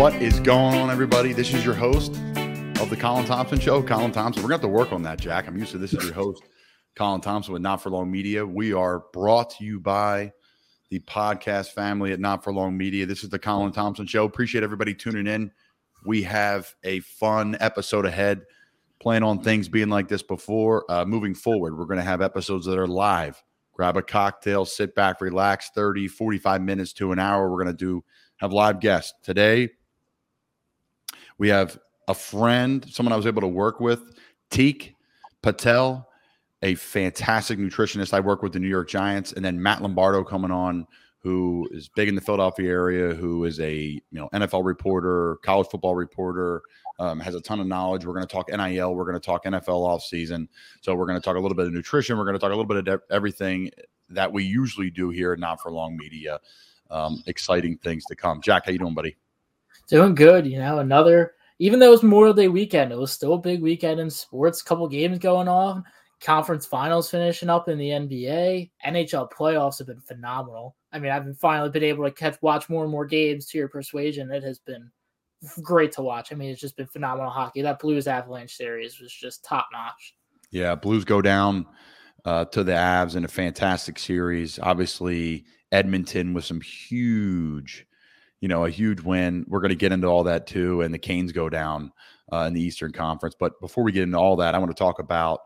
What is going on, everybody? This is your host of the Colin Thompson Show, Colin Thompson. We're going to have to work on that, Jack. I'm used to this is your host, Colin Thompson with Not for Long Media. We are brought to you by the podcast family at Not for Long Media. This is the Colin Thompson Show. Appreciate everybody tuning in. We have a fun episode ahead. Plan on things being like this before. Uh, moving forward, we're going to have episodes that are live. Grab a cocktail, sit back, relax 30, 45 minutes to an hour. We're going to do have live guests. Today, we have a friend, someone I was able to work with, Teek Patel, a fantastic nutritionist. I work with the New York Giants, and then Matt Lombardo coming on, who is big in the Philadelphia area, who is a you know NFL reporter, college football reporter, um, has a ton of knowledge. We're going to talk NIL. We're going to talk NFL offseason. So we're going to talk a little bit of nutrition. We're going to talk a little bit of everything that we usually do here, not for long media. Um, exciting things to come. Jack, how you doing, buddy? Doing good. You know, another even though it was Memorial Day weekend, it was still a big weekend in sports. Couple games going on. Conference finals finishing up in the NBA. NHL playoffs have been phenomenal. I mean, I've finally been able to catch watch more and more games to your persuasion. It has been great to watch. I mean, it's just been phenomenal hockey. That Blues Avalanche series was just top notch. Yeah, Blues go down uh, to the Avs in a fantastic series. Obviously, Edmonton with some huge you know, a huge win. We're going to get into all that too. And the Canes go down uh, in the Eastern Conference. But before we get into all that, I want to talk about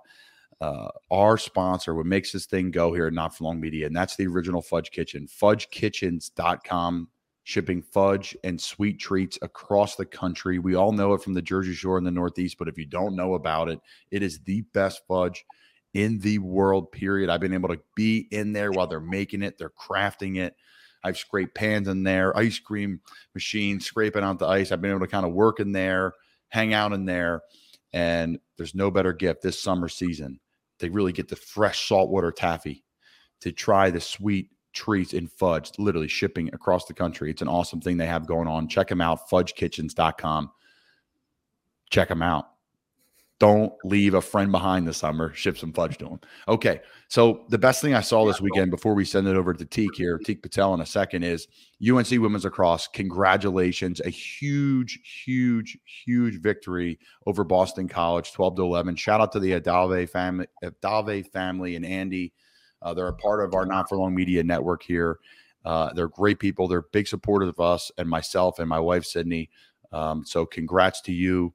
uh, our sponsor, what makes this thing go here at Not For Long Media, and that's the original Fudge Kitchen, fudgekitchens.com, shipping fudge and sweet treats across the country. We all know it from the Jersey Shore in the Northeast, but if you don't know about it, it is the best fudge in the world, period. I've been able to be in there while they're making it, they're crafting it. I've scraped pans in there, ice cream machine, scraping out the ice. I've been able to kind of work in there, hang out in there. And there's no better gift this summer season to really get the fresh saltwater taffy, to try the sweet treats and fudge, literally shipping across the country. It's an awesome thing they have going on. Check them out, fudgekitchens.com. Check them out. Don't leave a friend behind this summer. Ship some fudge to them. Okay. So the best thing I saw this weekend before we send it over to Teek here, Teek Patel in a second, is UNC women's lacrosse. Congratulations. A huge, huge, huge victory over Boston College, 12 to 11. Shout out to the Adave family, Adave family and Andy. Uh, they're a part of our Not For Long Media network here. Uh, they're great people. They're big supporters of us and myself and my wife, Sydney. Um, so congrats to you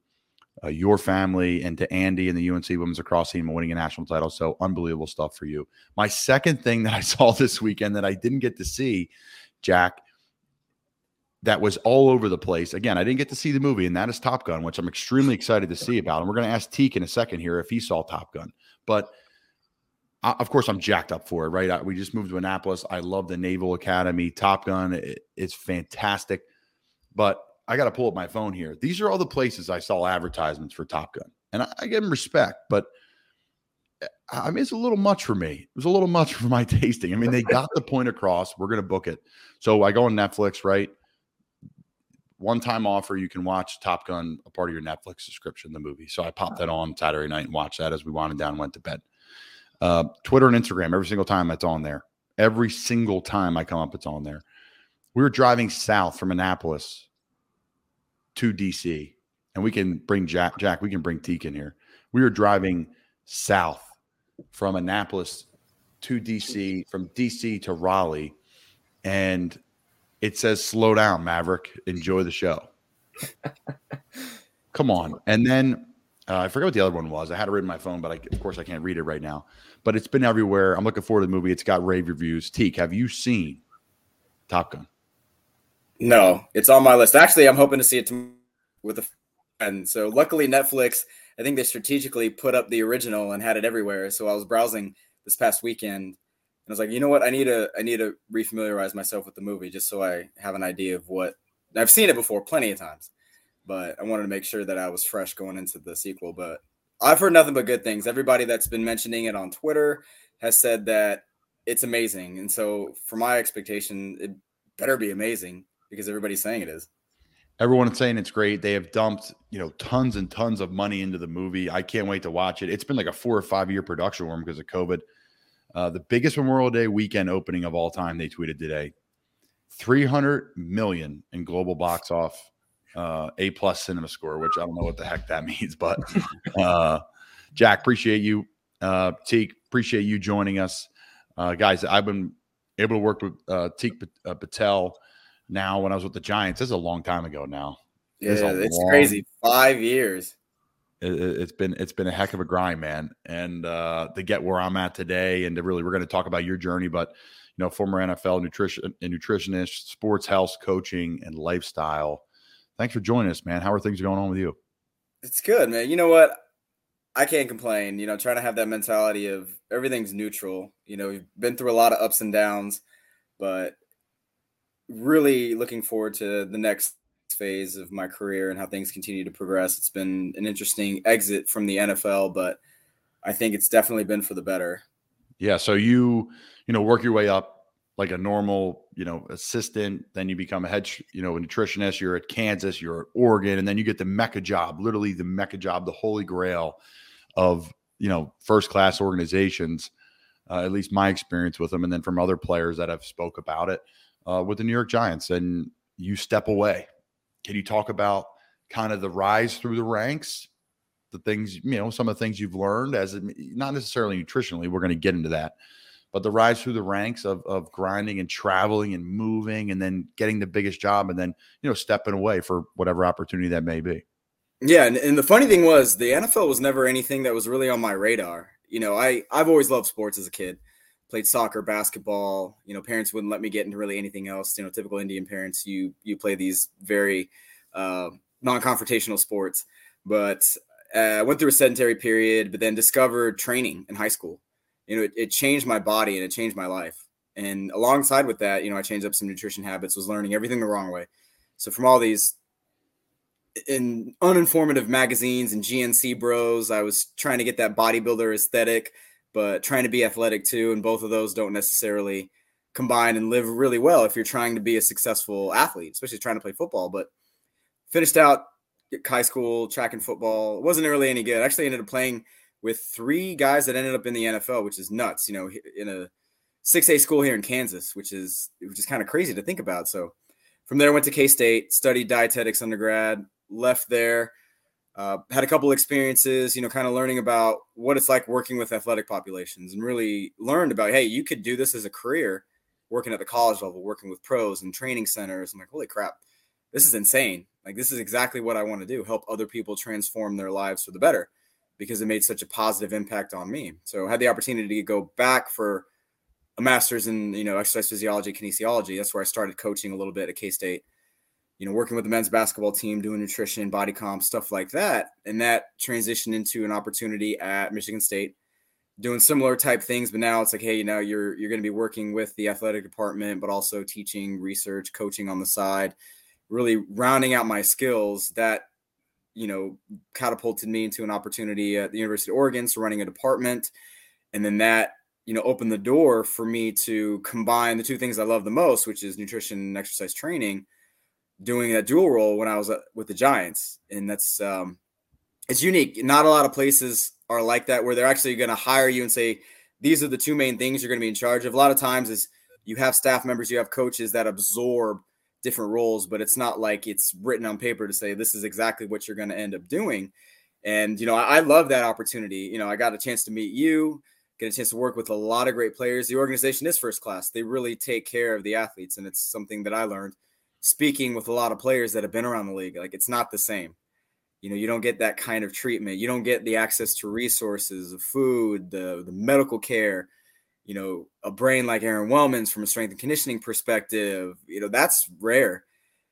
uh, your family and to Andy and the UNC women's lacrosse team winning a national title. So unbelievable stuff for you. My second thing that I saw this weekend that I didn't get to see, Jack, that was all over the place. Again, I didn't get to see the movie, and that is Top Gun, which I'm extremely excited to see about. And we're going to ask Teek in a second here if he saw Top Gun. But uh, of course, I'm jacked up for it, right? I, we just moved to Annapolis. I love the Naval Academy. Top Gun, it, it's fantastic. But I got to pull up my phone here. These are all the places I saw advertisements for Top Gun, and I, I give them respect, but eh, I mean, it's a little much for me. It was a little much for my tasting. I mean, they got the point across. We're going to book it. So I go on Netflix, right? One time offer, you can watch Top Gun, a part of your Netflix subscription, the movie. So I popped that on Saturday night and watched that as we wound down and went to bed. Uh, Twitter and Instagram, every single time it's on there. Every single time I come up, it's on there. We were driving south from Annapolis to DC, and we can bring Jack. Jack, we can bring Teek in here. We were driving south from Annapolis to DC, from DC to Raleigh, and it says "Slow down, Maverick. Enjoy the show." Come on, and then uh, I forget what the other one was. I had it written in my phone, but I, of course I can't read it right now. But it's been everywhere. I'm looking forward to the movie. It's got rave reviews. Teak, have you seen Top Gun? No, it's on my list. Actually, I'm hoping to see it with a friend. So luckily, Netflix, I think they strategically put up the original and had it everywhere. So I was browsing this past weekend and I was like, you know what? I need to I need to refamiliarize myself with the movie just so I have an idea of what I've seen it before plenty of times, but I wanted to make sure that I was fresh going into the sequel. But I've heard nothing but good things. Everybody that's been mentioning it on Twitter has said that it's amazing, and so for my expectation, it better be amazing because everybody's saying it is. Everyone's saying it's great. They have dumped, you know, tons and tons of money into the movie. I can't wait to watch it. It's been like a four or five year production worm because of COVID. Uh, the biggest Memorial Day weekend opening of all time, they tweeted today. 300 million in global box off uh, A plus cinema score, which I don't know what the heck that means, but uh, Jack, appreciate you. Uh, Teak, appreciate you joining us. Uh, guys, I've been able to work with uh, Teak uh, Patel now when I was with the Giants. This is a long time ago now. Yeah, it's, it's long, crazy. Five years. It, has been it's been a heck of a grind, man. And uh, to get where I'm at today, and to really, we're going to talk about your journey, but you know, former NFL nutrition and nutritionist, sports health coaching, and lifestyle. Thanks for joining us, man. How are things going on with you? It's good, man. You know what? I can't complain. You know, trying to have that mentality of everything's neutral. You know, we've been through a lot of ups and downs, but really looking forward to the next phase of my career and how things continue to progress. It's been an interesting exit from the NFL, but I think it's definitely been for the better. Yeah. So you, you know, work your way up like a normal, you know, assistant. Then you become a head, you know, a nutritionist. You're at Kansas, you're at Oregon, and then you get the mecca job, literally the mecca job, the holy grail of, you know, first class organizations. Uh, at least my experience with them, and then from other players that have spoke about it uh, with the New York Giants, and you step away. Can you talk about kind of the rise through the ranks, the things you know, some of the things you've learned as not necessarily nutritionally. We're going to get into that, but the rise through the ranks of of grinding and traveling and moving, and then getting the biggest job, and then you know stepping away for whatever opportunity that may be. Yeah, and, and the funny thing was the NFL was never anything that was really on my radar. You know, I I've always loved sports as a kid played soccer, basketball. You know, parents wouldn't let me get into really anything else. You know, typical Indian parents, you you play these very uh, non-confrontational sports. But uh, I went through a sedentary period, but then discovered training in high school. You know, it, it changed my body and it changed my life. And alongside with that, you know, I changed up some nutrition habits. Was learning everything the wrong way. So from all these in uninformative magazines and GNC bros, I was trying to get that bodybuilder aesthetic but trying to be athletic too. And both of those don't necessarily combine and live really well if you're trying to be a successful athlete, especially trying to play football. But finished out high school track and football. Wasn't really any good. I actually ended up playing with three guys that ended up in the NFL, which is nuts. You know, in a 6A school here in Kansas, which is which is kind of crazy to think about. So from there, went to K State, studied dietetics undergrad, left there, uh, had a couple experiences, you know, kind of learning about what it's like working with athletic populations and really learned about, hey, you could do this as a career working at the college level, working with pros and training centers. I'm like, holy crap, this is insane. Like, this is exactly what I want to do help other people transform their lives for the better because it made such a positive impact on me. So I had the opportunity to go back for a master's in, you know, exercise physiology, kinesiology. That's where I started coaching a little bit at K State you know, working with the men's basketball team, doing nutrition, body comp, stuff like that. And that transitioned into an opportunity at Michigan State, doing similar type things. But now it's like, hey, you know, you're you're going to be working with the athletic department, but also teaching, research, coaching on the side, really rounding out my skills. That you know catapulted me into an opportunity at the University of Oregon, so running a department, and then that you know opened the door for me to combine the two things I love the most, which is nutrition and exercise training doing that dual role when I was uh, with the Giants, and that's um, it's unique. Not a lot of places are like that where they're actually going to hire you and say these are the two main things you're going to be in charge of. A lot of times is you have staff members, you have coaches that absorb different roles, but it's not like it's written on paper to say this is exactly what you're going to end up doing. And you know, I, I love that opportunity. You know, I got a chance to meet you, get a chance to work with a lot of great players. The organization is first class. They really take care of the athletes, and it's something that I learned speaking with a lot of players that have been around the league. Like it's not the same. You know, you don't get that kind of treatment. You don't get the access to resources, the food, the the medical care. You know, a brain like Aaron Wellman's from a strength and conditioning perspective. You know, that's rare.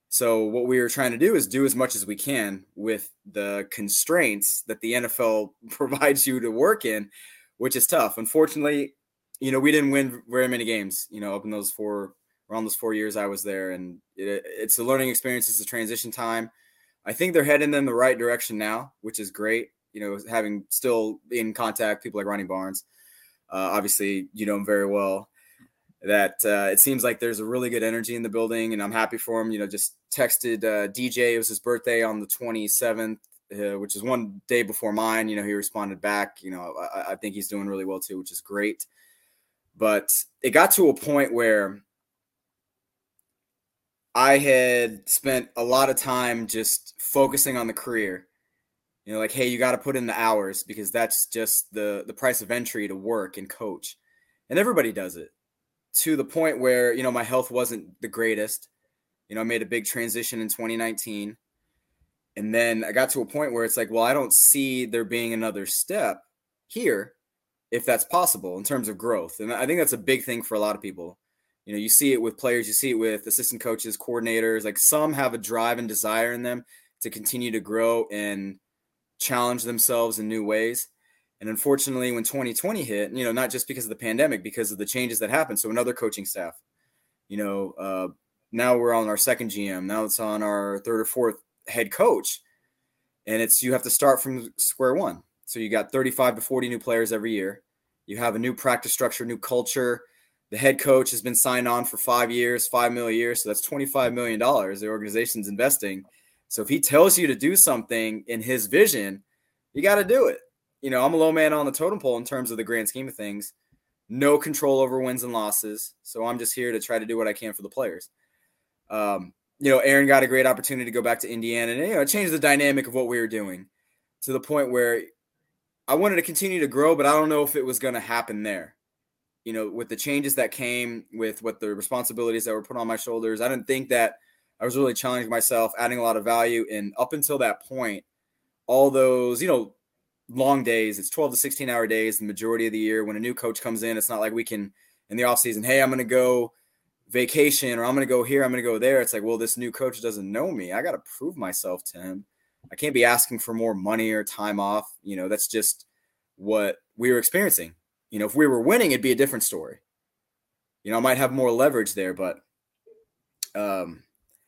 So what we are trying to do is do as much as we can with the constraints that the NFL provides you to work in, which is tough. Unfortunately, you know, we didn't win very many games, you know, up in those four around those four years I was there. And it, it's a learning experience. It's a transition time. I think they're heading in the right direction now, which is great. You know, having still in contact people like Ronnie Barnes. Uh, obviously, you know him very well. that uh, it seems like there's a really good energy in the building, and I'm happy for him. You know, just texted uh, DJ. It was his birthday on the 27th, uh, which is one day before mine. You know, he responded back. You know, I, I think he's doing really well too, which is great. But it got to a point where I had spent a lot of time just focusing on the career. You know, like, hey, you got to put in the hours because that's just the the price of entry to work and coach. And everybody does it to the point where, you know, my health wasn't the greatest. You know, I made a big transition in 2019. And then I got to a point where it's like, well, I don't see there being another step here if that's possible in terms of growth. And I think that's a big thing for a lot of people. You know, you see it with players, you see it with assistant coaches, coordinators. Like some have a drive and desire in them to continue to grow and challenge themselves in new ways. And unfortunately, when 2020 hit, you know, not just because of the pandemic, because of the changes that happened. So another coaching staff, you know, uh, now we're on our second GM. Now it's on our third or fourth head coach, and it's you have to start from square one. So you got 35 to 40 new players every year. You have a new practice structure, new culture. The head coach has been signed on for five years, five million years. So that's 25 million dollars the organization's investing. So if he tells you to do something in his vision, you got to do it. You know, I'm a low man on the totem pole in terms of the grand scheme of things. No control over wins and losses. So I'm just here to try to do what I can for the players. Um, you know, Aaron got a great opportunity to go back to Indiana and, you know, change the dynamic of what we were doing to the point where I wanted to continue to grow, but I don't know if it was going to happen there. You know, with the changes that came with what the responsibilities that were put on my shoulders, I didn't think that I was really challenging myself, adding a lot of value. And up until that point, all those, you know, long days, it's 12 to 16 hour days the majority of the year. When a new coach comes in, it's not like we can in the off season, hey, I'm going to go vacation or I'm going to go here, I'm going to go there. It's like, well, this new coach doesn't know me. I got to prove myself to him. I can't be asking for more money or time off. You know, that's just what we were experiencing. You know, if we were winning, it'd be a different story. You know, I might have more leverage there, but um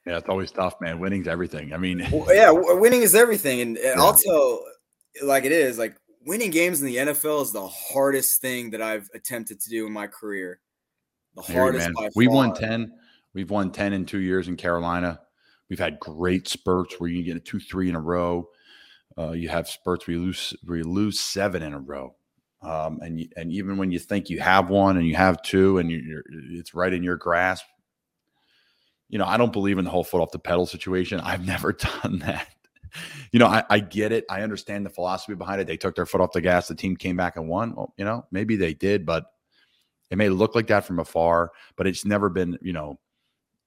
yeah, it's always tough, man. Winning's everything. I mean, well, yeah, winning is everything, and, yeah. I'll tell like it is. Like winning games in the NFL is the hardest thing that I've attempted to do in my career. The hardest. we won ten. We've won ten in two years in Carolina. We've had great spurts where you get a two, three in a row. Uh, you have spurts where you lose where you lose seven in a row. Um, and you, and even when you think you have one and you have two and you, it's right in your grasp, you know I don't believe in the whole foot off the pedal situation. I've never done that. You know, I, I get it. I understand the philosophy behind it. They took their foot off the gas. The team came back and won. Well, you know, maybe they did, but it may look like that from afar. But it's never been, you know,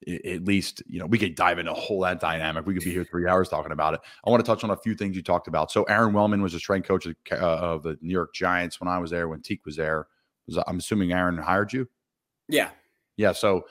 at least you know we could dive into a whole that dynamic. We could be here three hours talking about it. I want to touch on a few things you talked about. So Aaron Wellman was the strength coach of, uh, of the New York Giants when I was there. When Teak was there, was I'm assuming Aaron hired you. Yeah, yeah. So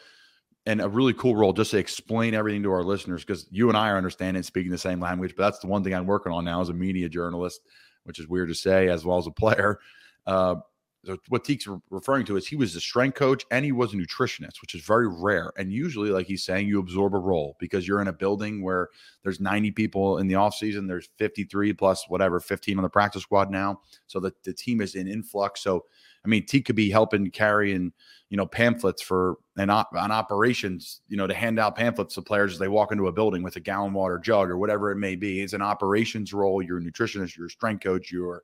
and a really cool role just to explain everything to our listeners because you and I are understanding speaking the same language. But that's the one thing I'm working on now as a media journalist, which is weird to say, as well as a player. Uh, so what Teak's referring to is he was a strength coach and he was a nutritionist, which is very rare. And usually, like he's saying, you absorb a role because you're in a building where there's 90 people in the offseason, there's 53 plus whatever, 15 on the practice squad now. So the, the team is in influx. So, I mean, Teak could be helping carrying, you know, pamphlets for an, op- an operations, you know, to hand out pamphlets to players as they walk into a building with a gallon water jug or whatever it may be. It's an operations role. You're a nutritionist, you're a strength coach, you're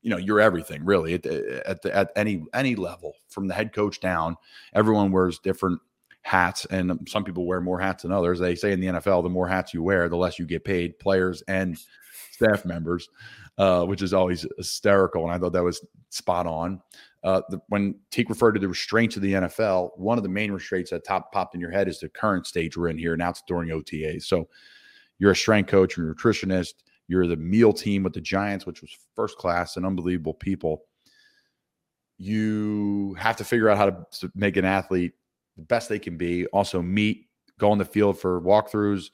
you know you're everything really at at, the, at any any level from the head coach down. Everyone wears different hats, and some people wear more hats than others. They say in the NFL, the more hats you wear, the less you get paid, players and staff members, uh, which is always hysterical. And I thought that was spot on. Uh, the, when Teak referred to the restraints of the NFL, one of the main restraints that top popped in your head is the current stage we're in here. Now it's during OTAs. So you're a strength coach, you're a nutritionist, you're the meal team with the Giants, which was first class and unbelievable people. You have to figure out how to make an athlete the best they can be. Also, meet, go on the field for walkthroughs,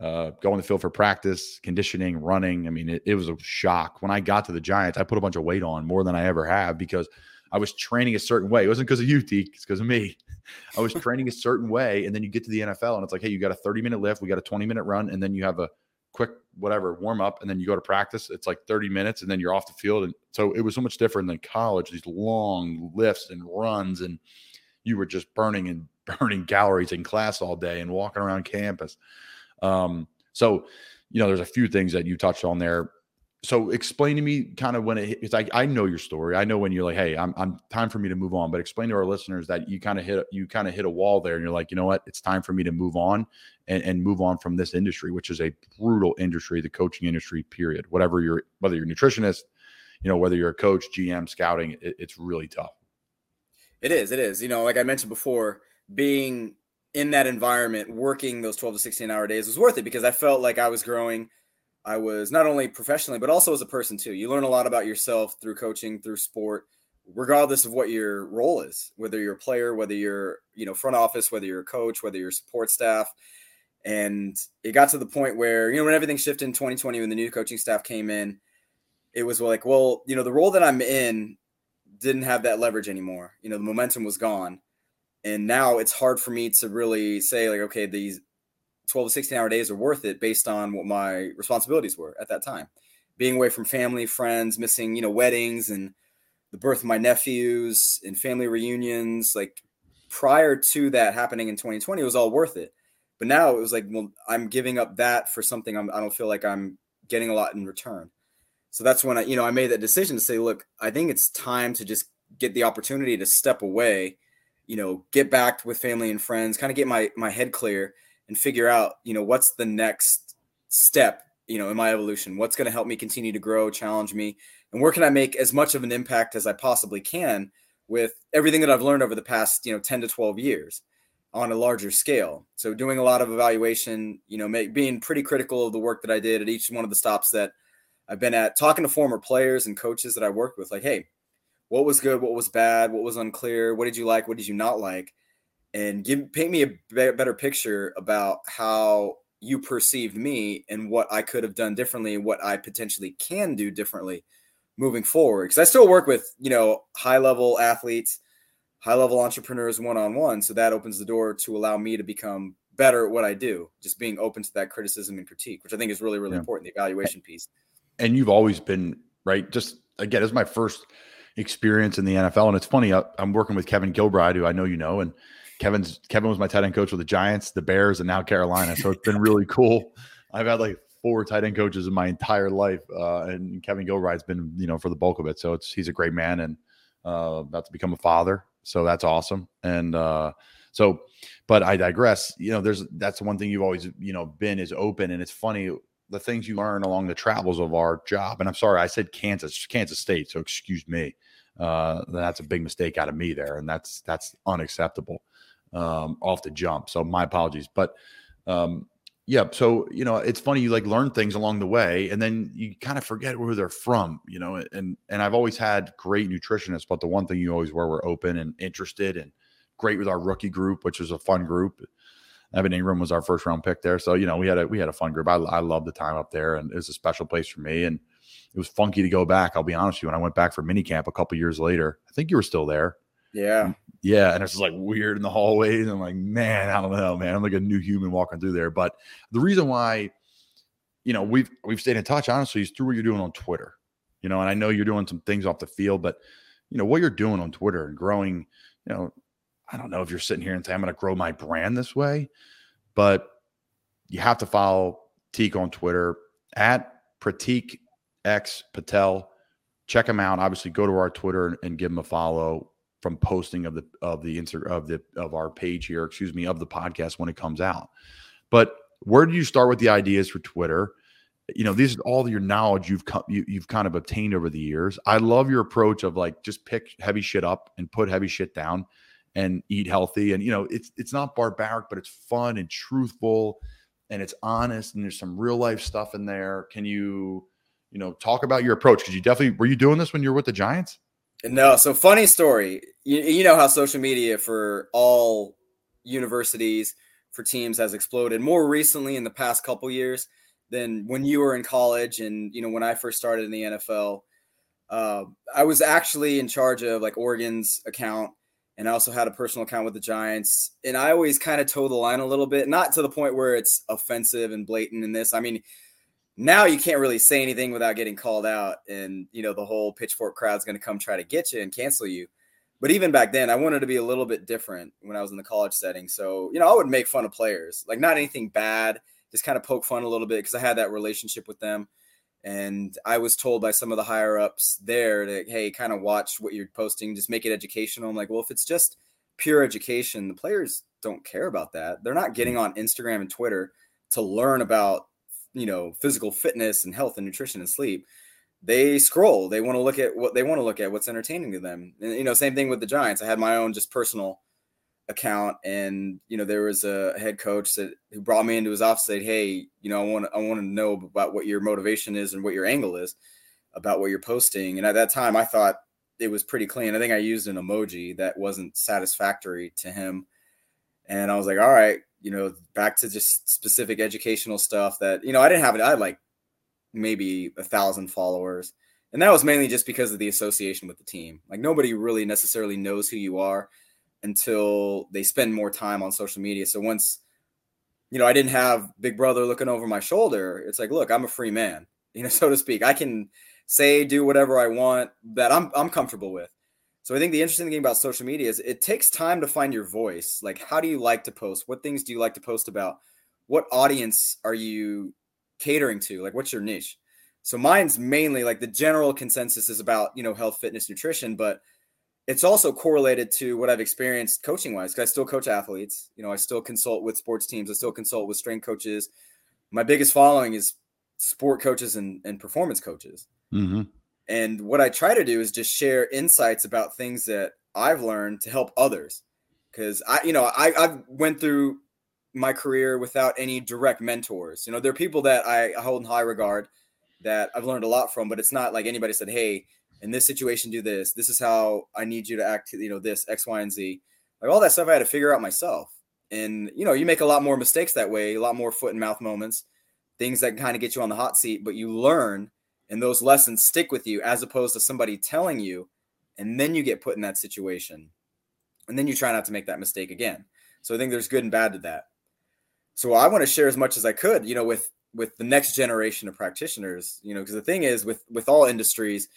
uh, go on the field for practice, conditioning, running. I mean, it, it was a shock. When I got to the Giants, I put a bunch of weight on more than I ever have because I was training a certain way. It wasn't because of you, Teak. It's because of me. I was training a certain way. And then you get to the NFL and it's like, hey, you got a 30 minute lift, we got a 20 minute run, and then you have a quick whatever warm up and then you go to practice it's like 30 minutes and then you're off the field and so it was so much different than college these long lifts and runs and you were just burning and burning calories in class all day and walking around campus. Um, so, you know, there's a few things that you touched on there. So explain to me kind of when it it's like I know your story. I know when you're like, hey, I'm I'm time for me to move on. But explain to our listeners that you kind of hit you kind of hit a wall there and you're like, you know what, it's time for me to move on and, and move on from this industry, which is a brutal industry, the coaching industry, period. Whatever you're whether you're a nutritionist, you know, whether you're a coach, GM, scouting, it, it's really tough. It is, it is. You know, like I mentioned before, being in that environment, working those 12 to 16 hour days was worth it because I felt like I was growing. I was not only professionally, but also as a person too. You learn a lot about yourself through coaching, through sport, regardless of what your role is, whether you're a player, whether you're, you know, front office, whether you're a coach, whether you're support staff. And it got to the point where, you know, when everything shifted in 2020, when the new coaching staff came in, it was like, well, you know, the role that I'm in didn't have that leverage anymore. You know, the momentum was gone and now it's hard for me to really say like okay these 12 to 16 hour days are worth it based on what my responsibilities were at that time. Being away from family friends missing you know weddings and the birth of my nephews and family reunions like prior to that happening in 2020 it was all worth it. But now it was like well i'm giving up that for something I'm, i do not feel like i'm getting a lot in return. So that's when i you know i made that decision to say look i think it's time to just get the opportunity to step away you know, get back with family and friends, kind of get my my head clear and figure out, you know, what's the next step, you know, in my evolution. What's going to help me continue to grow, challenge me, and where can I make as much of an impact as I possibly can with everything that I've learned over the past, you know, 10 to 12 years on a larger scale. So doing a lot of evaluation, you know, make, being pretty critical of the work that I did at each one of the stops that I've been at, talking to former players and coaches that I worked with, like, hey, what was good, what was bad, what was unclear, what did you like, what did you not like, and give paint me a better picture about how you perceived me and what I could have done differently and what I potentially can do differently moving forward. Because I still work with you know high level athletes, high level entrepreneurs one on one, so that opens the door to allow me to become better at what I do. Just being open to that criticism and critique, which I think is really really yeah. important. The evaluation piece. And you've always been right. Just again, as my first experience in the NFL. And it's funny, I, am working with Kevin Gilbride, who I know you know, and Kevin's Kevin was my tight end coach with the Giants, the Bears, and now Carolina. So it's been really cool. I've had like four tight end coaches in my entire life, uh, and Kevin Gilbride's been you know for the bulk of it. So it's he's a great man and uh, about to become a father. So that's awesome. And uh, so, but I digress. You know, there's that's the one thing you've always you know been is open, and it's funny the things you learn along the travels of our job. And I'm sorry, I said Kansas, Kansas State, so excuse me. Uh, that's a big mistake out of me there, and that's that's unacceptable um, off the jump. So my apologies, but um, yeah. So you know, it's funny you like learn things along the way, and then you kind of forget where they're from. You know, and and I've always had great nutritionists, but the one thing you always were were open and interested and great with our rookie group, which was a fun group. Evan Engram was our first round pick there. So, you know, we had a we had a fun group. I, I love the time up there and it was a special place for me. And it was funky to go back. I'll be honest with you. When I went back for minicamp a couple years later, I think you were still there. Yeah. Yeah. And it's like weird in the hallways. I'm like, man, I don't know, man. I'm like a new human walking through there. But the reason why, you know, we've we've stayed in touch, honestly, is through what you're doing on Twitter. You know, and I know you're doing some things off the field, but you know, what you're doing on Twitter and growing, you know, I don't know if you're sitting here and saying I'm going to grow my brand this way, but you have to follow Teak on Twitter at Pratik X Patel. Check him out. Obviously, go to our Twitter and, and give him a follow from posting of the of the insert of the of our page here, excuse me, of the podcast when it comes out. But where did you start with the ideas for Twitter? You know, these are all your knowledge you've come you, you've kind of obtained over the years. I love your approach of like just pick heavy shit up and put heavy shit down and eat healthy. And you know, it's it's not barbaric, but it's fun and truthful and it's honest and there's some real life stuff in there. Can you, you know, talk about your approach? Because you definitely were you doing this when you were with the Giants? No, so funny story. You, you know how social media for all universities for teams has exploded more recently in the past couple years than when you were in college and you know when I first started in the NFL. Uh, I was actually in charge of like Oregon's account and I also had a personal account with the Giants. And I always kind of toe the line a little bit, not to the point where it's offensive and blatant in this. I mean, now you can't really say anything without getting called out, and you know the whole pitchfork crowd's going to come try to get you and cancel you. But even back then, I wanted to be a little bit different when I was in the college setting. So, you know, I would make fun of players, like not anything bad, just kind of poke fun a little bit because I had that relationship with them. And I was told by some of the higher ups there to, hey, kind of watch what you're posting, just make it educational. I'm like, well, if it's just pure education, the players don't care about that. They're not getting on Instagram and Twitter to learn about, you know, physical fitness and health and nutrition and sleep they scroll. They want to look at what they want to look at, what's entertaining to them. And, you know, same thing with the Giants. I had my own just personal account, and you know, there was a head coach that who brought me into his office. Said, "Hey, you know, I want I want to know about what your motivation is and what your angle is about what you're posting." And at that time, I thought it was pretty clean. I think I used an emoji that wasn't satisfactory to him, and I was like, "All right." You know, back to just specific educational stuff that you know I didn't have it. I had like maybe a thousand followers. And that was mainly just because of the association with the team. Like nobody really necessarily knows who you are until they spend more time on social media. So once, you know, I didn't have Big Brother looking over my shoulder, it's like, look, I'm a free man, you know, so to speak. I can say, do whatever I want that I'm I'm comfortable with. So I think the interesting thing about social media is it takes time to find your voice. Like, how do you like to post? What things do you like to post about? What audience are you catering to? Like, what's your niche? So mine's mainly like the general consensus is about, you know, health, fitness, nutrition, but it's also correlated to what I've experienced coaching wise. Cause I still coach athletes. You know, I still consult with sports teams. I still consult with strength coaches. My biggest following is sport coaches and, and performance coaches. Mm-hmm. And what I try to do is just share insights about things that I've learned to help others. Cause I, you know, I, I went through my career without any direct mentors. You know, there are people that I hold in high regard that I've learned a lot from, but it's not like anybody said, "Hey, in this situation, do this. This is how I need you to act." You know, this X, Y, and Z. Like all that stuff, I had to figure out myself. And you know, you make a lot more mistakes that way, a lot more foot and mouth moments, things that kind of get you on the hot seat. But you learn, and those lessons stick with you, as opposed to somebody telling you, and then you get put in that situation, and then you try not to make that mistake again. So I think there's good and bad to that so I want to share as much as I could, you know, with with the next generation of practitioners, you know, because the thing is with with all industries,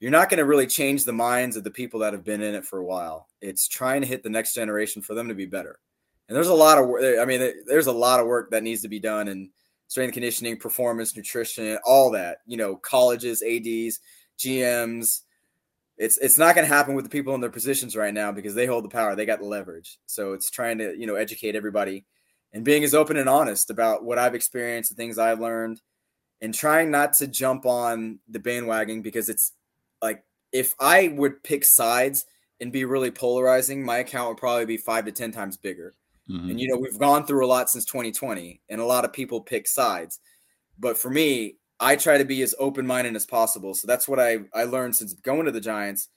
you're not going to really change the minds of the people that have been in it for a while. It's trying to hit the next generation for them to be better. And there's a lot of work. I mean, there's a lot of work that needs to be done in strength conditioning, performance, nutrition, all that. You know, colleges, ads, GMs. It's it's not going to happen with the people in their positions right now because they hold the power. They got the leverage. So it's trying to you know educate everybody and being as open and honest about what I've experienced, the things I've learned, and trying not to jump on the bandwagon because it's like if I would pick sides and be really polarizing, my account would probably be five to 10 times bigger. Mm-hmm. And, you know, we've gone through a lot since 2020, and a lot of people pick sides. But for me, I try to be as open minded as possible. So that's what I, I learned since going to the Giants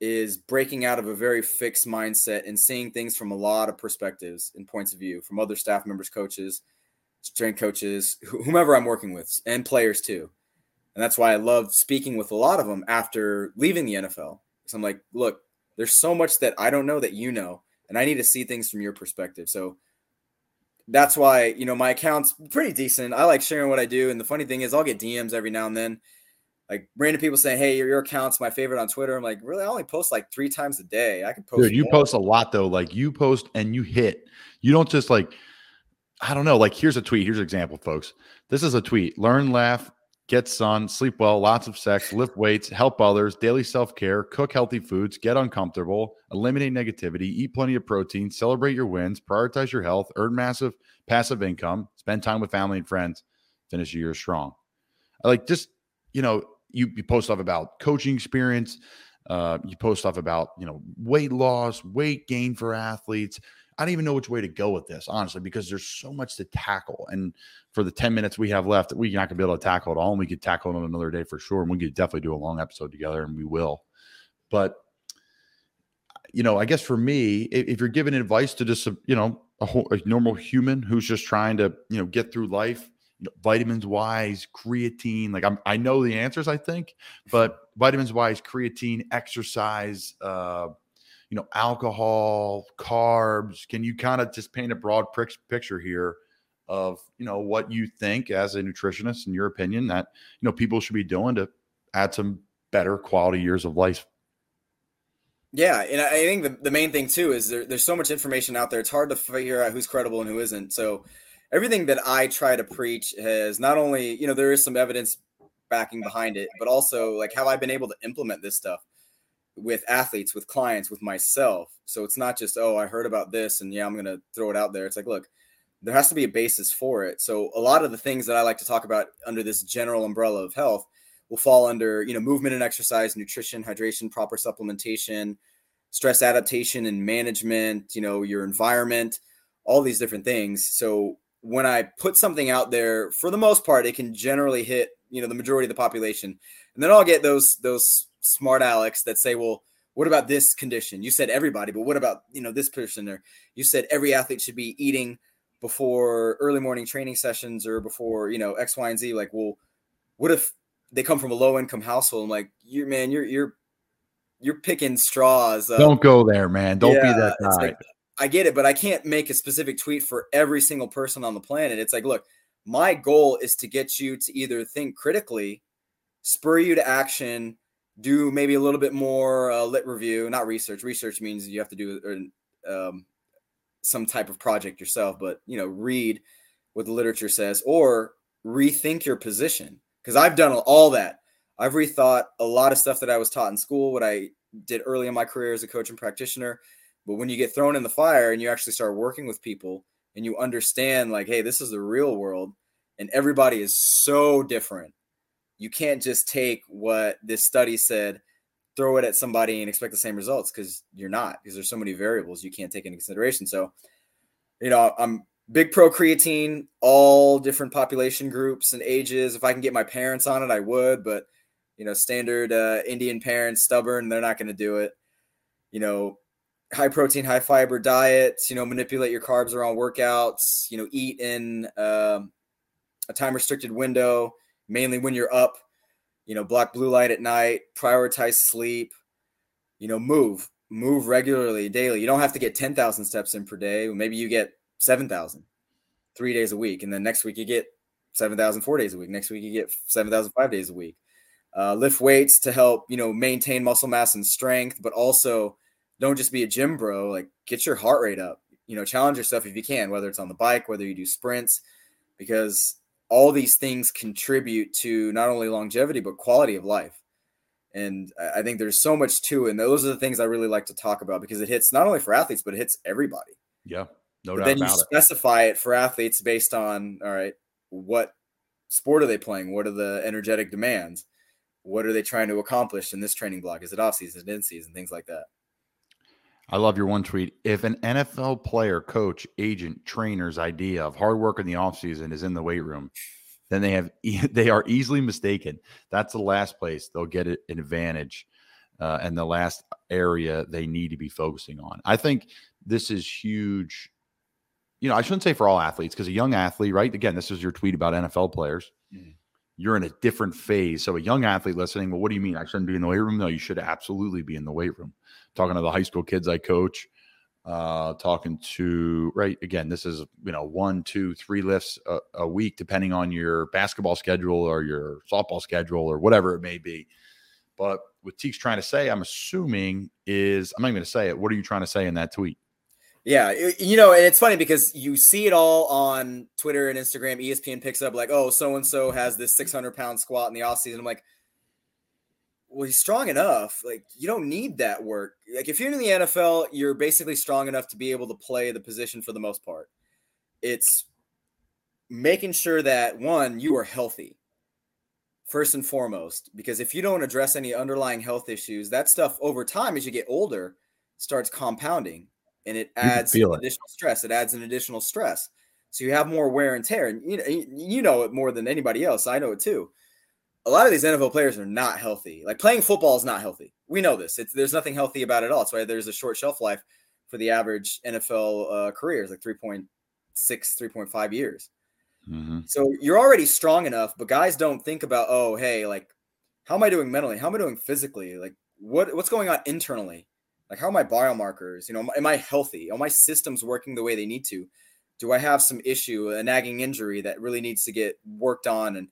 is breaking out of a very fixed mindset and seeing things from a lot of perspectives and points of view from other staff members, coaches, strength coaches, whomever I'm working with, and players too. And that's why I love speaking with a lot of them after leaving the NFL. Because I'm like, look, there's so much that I don't know that you know, and I need to see things from your perspective. So that's why, you know, my account's pretty decent. I like sharing what I do. And the funny thing is, I'll get DMs every now and then like random people saying, "Hey, your, your account's my favorite on Twitter." I'm like, really? I only post like three times a day. I can post. Dude, you more. post a lot though. Like you post and you hit. You don't just like, I don't know. Like here's a tweet. Here's an example, folks. This is a tweet. Learn, laugh, get sun, sleep well, lots of sex, lift weights, help others, daily self care, cook healthy foods, get uncomfortable, eliminate negativity, eat plenty of protein, celebrate your wins, prioritize your health, earn massive passive income, spend time with family and friends, finish your year strong. I like just you know you, you post stuff about coaching experience. Uh, you post stuff about you know weight loss, weight gain for athletes. I don't even know which way to go with this, honestly, because there's so much to tackle. And for the 10 minutes we have left, we're not gonna be able to tackle it all. And we could tackle it on another day for sure. And we could definitely do a long episode together, and we will. But you know, I guess for me, if, if you're giving advice to just you know a, whole, a normal human who's just trying to you know get through life, vitamins wise, creatine. Like I'm, I know the answers, I think, but vitamins wise, creatine, exercise, uh, you know, alcohol, carbs. Can you kind of just paint a broad picture here of you know what you think as a nutritionist, in your opinion, that you know people should be doing to add some better quality years of life? Yeah, and I think the, the main thing too is there, there's so much information out there. It's hard to figure out who's credible and who isn't. So everything that I try to preach has not only, you know, there is some evidence backing behind it, but also like have I've been able to implement this stuff with athletes, with clients, with myself. So it's not just, oh, I heard about this and yeah, I'm going to throw it out there. It's like, look, there has to be a basis for it. So a lot of the things that I like to talk about under this general umbrella of health will fall under, you know, movement and exercise, nutrition, hydration, proper supplementation, stress adaptation and management, you know, your environment, all these different things. So when I put something out there, for the most part, it can generally hit, you know, the majority of the population. And then I'll get those those smart Alex that say, well, what about this condition? You said everybody, but what about, you know, this person? Or you said every athlete should be eating before early morning training sessions or before, you know, X, Y, and Z. Like, well, what if they come from a low income household? I'm like, you man, you're you're you're picking straws. Uh, Don't go there, man. Don't yeah, be that guy. Like, I get it, but I can't make a specific tweet for every single person on the planet. It's like, look, my goal is to get you to either think critically, spur you to action, do maybe a little bit more uh, lit review, not research. Research means you have to do um, some type of project yourself, but you know, read what the literature says or rethink your position. Because I've done all that. I've rethought a lot of stuff that I was taught in school, what I did early in my career as a coach and practitioner. But when you get thrown in the fire and you actually start working with people and you understand, like, hey, this is the real world and everybody is so different you can't just take what this study said, throw it at somebody and expect the same results because you're not, because there's so many variables you can't take into consideration. So, you know, I'm big pro creatine, all different population groups and ages. If I can get my parents on it, I would, but you know, standard uh, Indian parents, stubborn, they're not going to do it. You know, high protein, high fiber diets. You know, manipulate your carbs around workouts. You know, eat in um, a time restricted window mainly when you're up, you know, block blue light at night, prioritize sleep, you know, move, move regularly, daily. You don't have to get 10,000 steps in per day. Maybe you get 7,000 three days a week. And then next week you get 7,000 four days a week. Next week you get 7,000 five days a week. Uh, lift weights to help, you know, maintain muscle mass and strength, but also don't just be a gym bro. Like get your heart rate up, you know, challenge yourself if you can, whether it's on the bike, whether you do sprints, because all these things contribute to not only longevity but quality of life. And i think there's so much to it and those are the things i really like to talk about because it hits not only for athletes but it hits everybody. Yeah no but doubt then you specify it for athletes based on all right what sport are they playing? What are the energetic demands? What are they trying to accomplish in this training block? Is it off season in season things like that I love your one tweet. If an NFL player, coach, agent, trainer's idea of hard work in the offseason is in the weight room, then they have they are easily mistaken. That's the last place they'll get an advantage, uh, and the last area they need to be focusing on. I think this is huge. You know, I shouldn't say for all athletes because a young athlete, right? Again, this is your tweet about NFL players. Mm. You're in a different phase. So a young athlete listening, well, what do you mean? I shouldn't be in the weight room? No, you should absolutely be in the weight room talking to the high school kids I coach, uh, talking to right again. This is you know one, two, three lifts a, a week, depending on your basketball schedule or your softball schedule or whatever it may be. But what Teek's trying to say, I'm assuming, is I'm not going to say it. What are you trying to say in that tweet? Yeah, you know, and it's funny because you see it all on Twitter and Instagram. ESPN picks up like, oh, so and so has this 600 pound squat in the off season. I'm like, well, he's strong enough. Like you don't need that work. Like if you're in the NFL, you're basically strong enough to be able to play the position for the most part. It's making sure that one, you are healthy first and foremost, because if you don't address any underlying health issues, that stuff over time as you get older starts compounding and it adds additional it. stress. It adds an additional stress. So you have more wear and tear. And you know, you know it more than anybody else. I know it too a lot of these NFL players are not healthy. Like playing football is not healthy. We know this. It's, there's nothing healthy about it at all. That's why there's a short shelf life for the average NFL uh, career is like 3.6, 3.5 years. Mm-hmm. So you're already strong enough, but guys don't think about, oh, hey, like, how am I doing mentally? How am I doing physically? Like, what what's going on internally? Like, how are my biomarkers? You know, am I healthy? Are my systems working the way they need to? Do I have some issue, a nagging injury that really needs to get worked on? And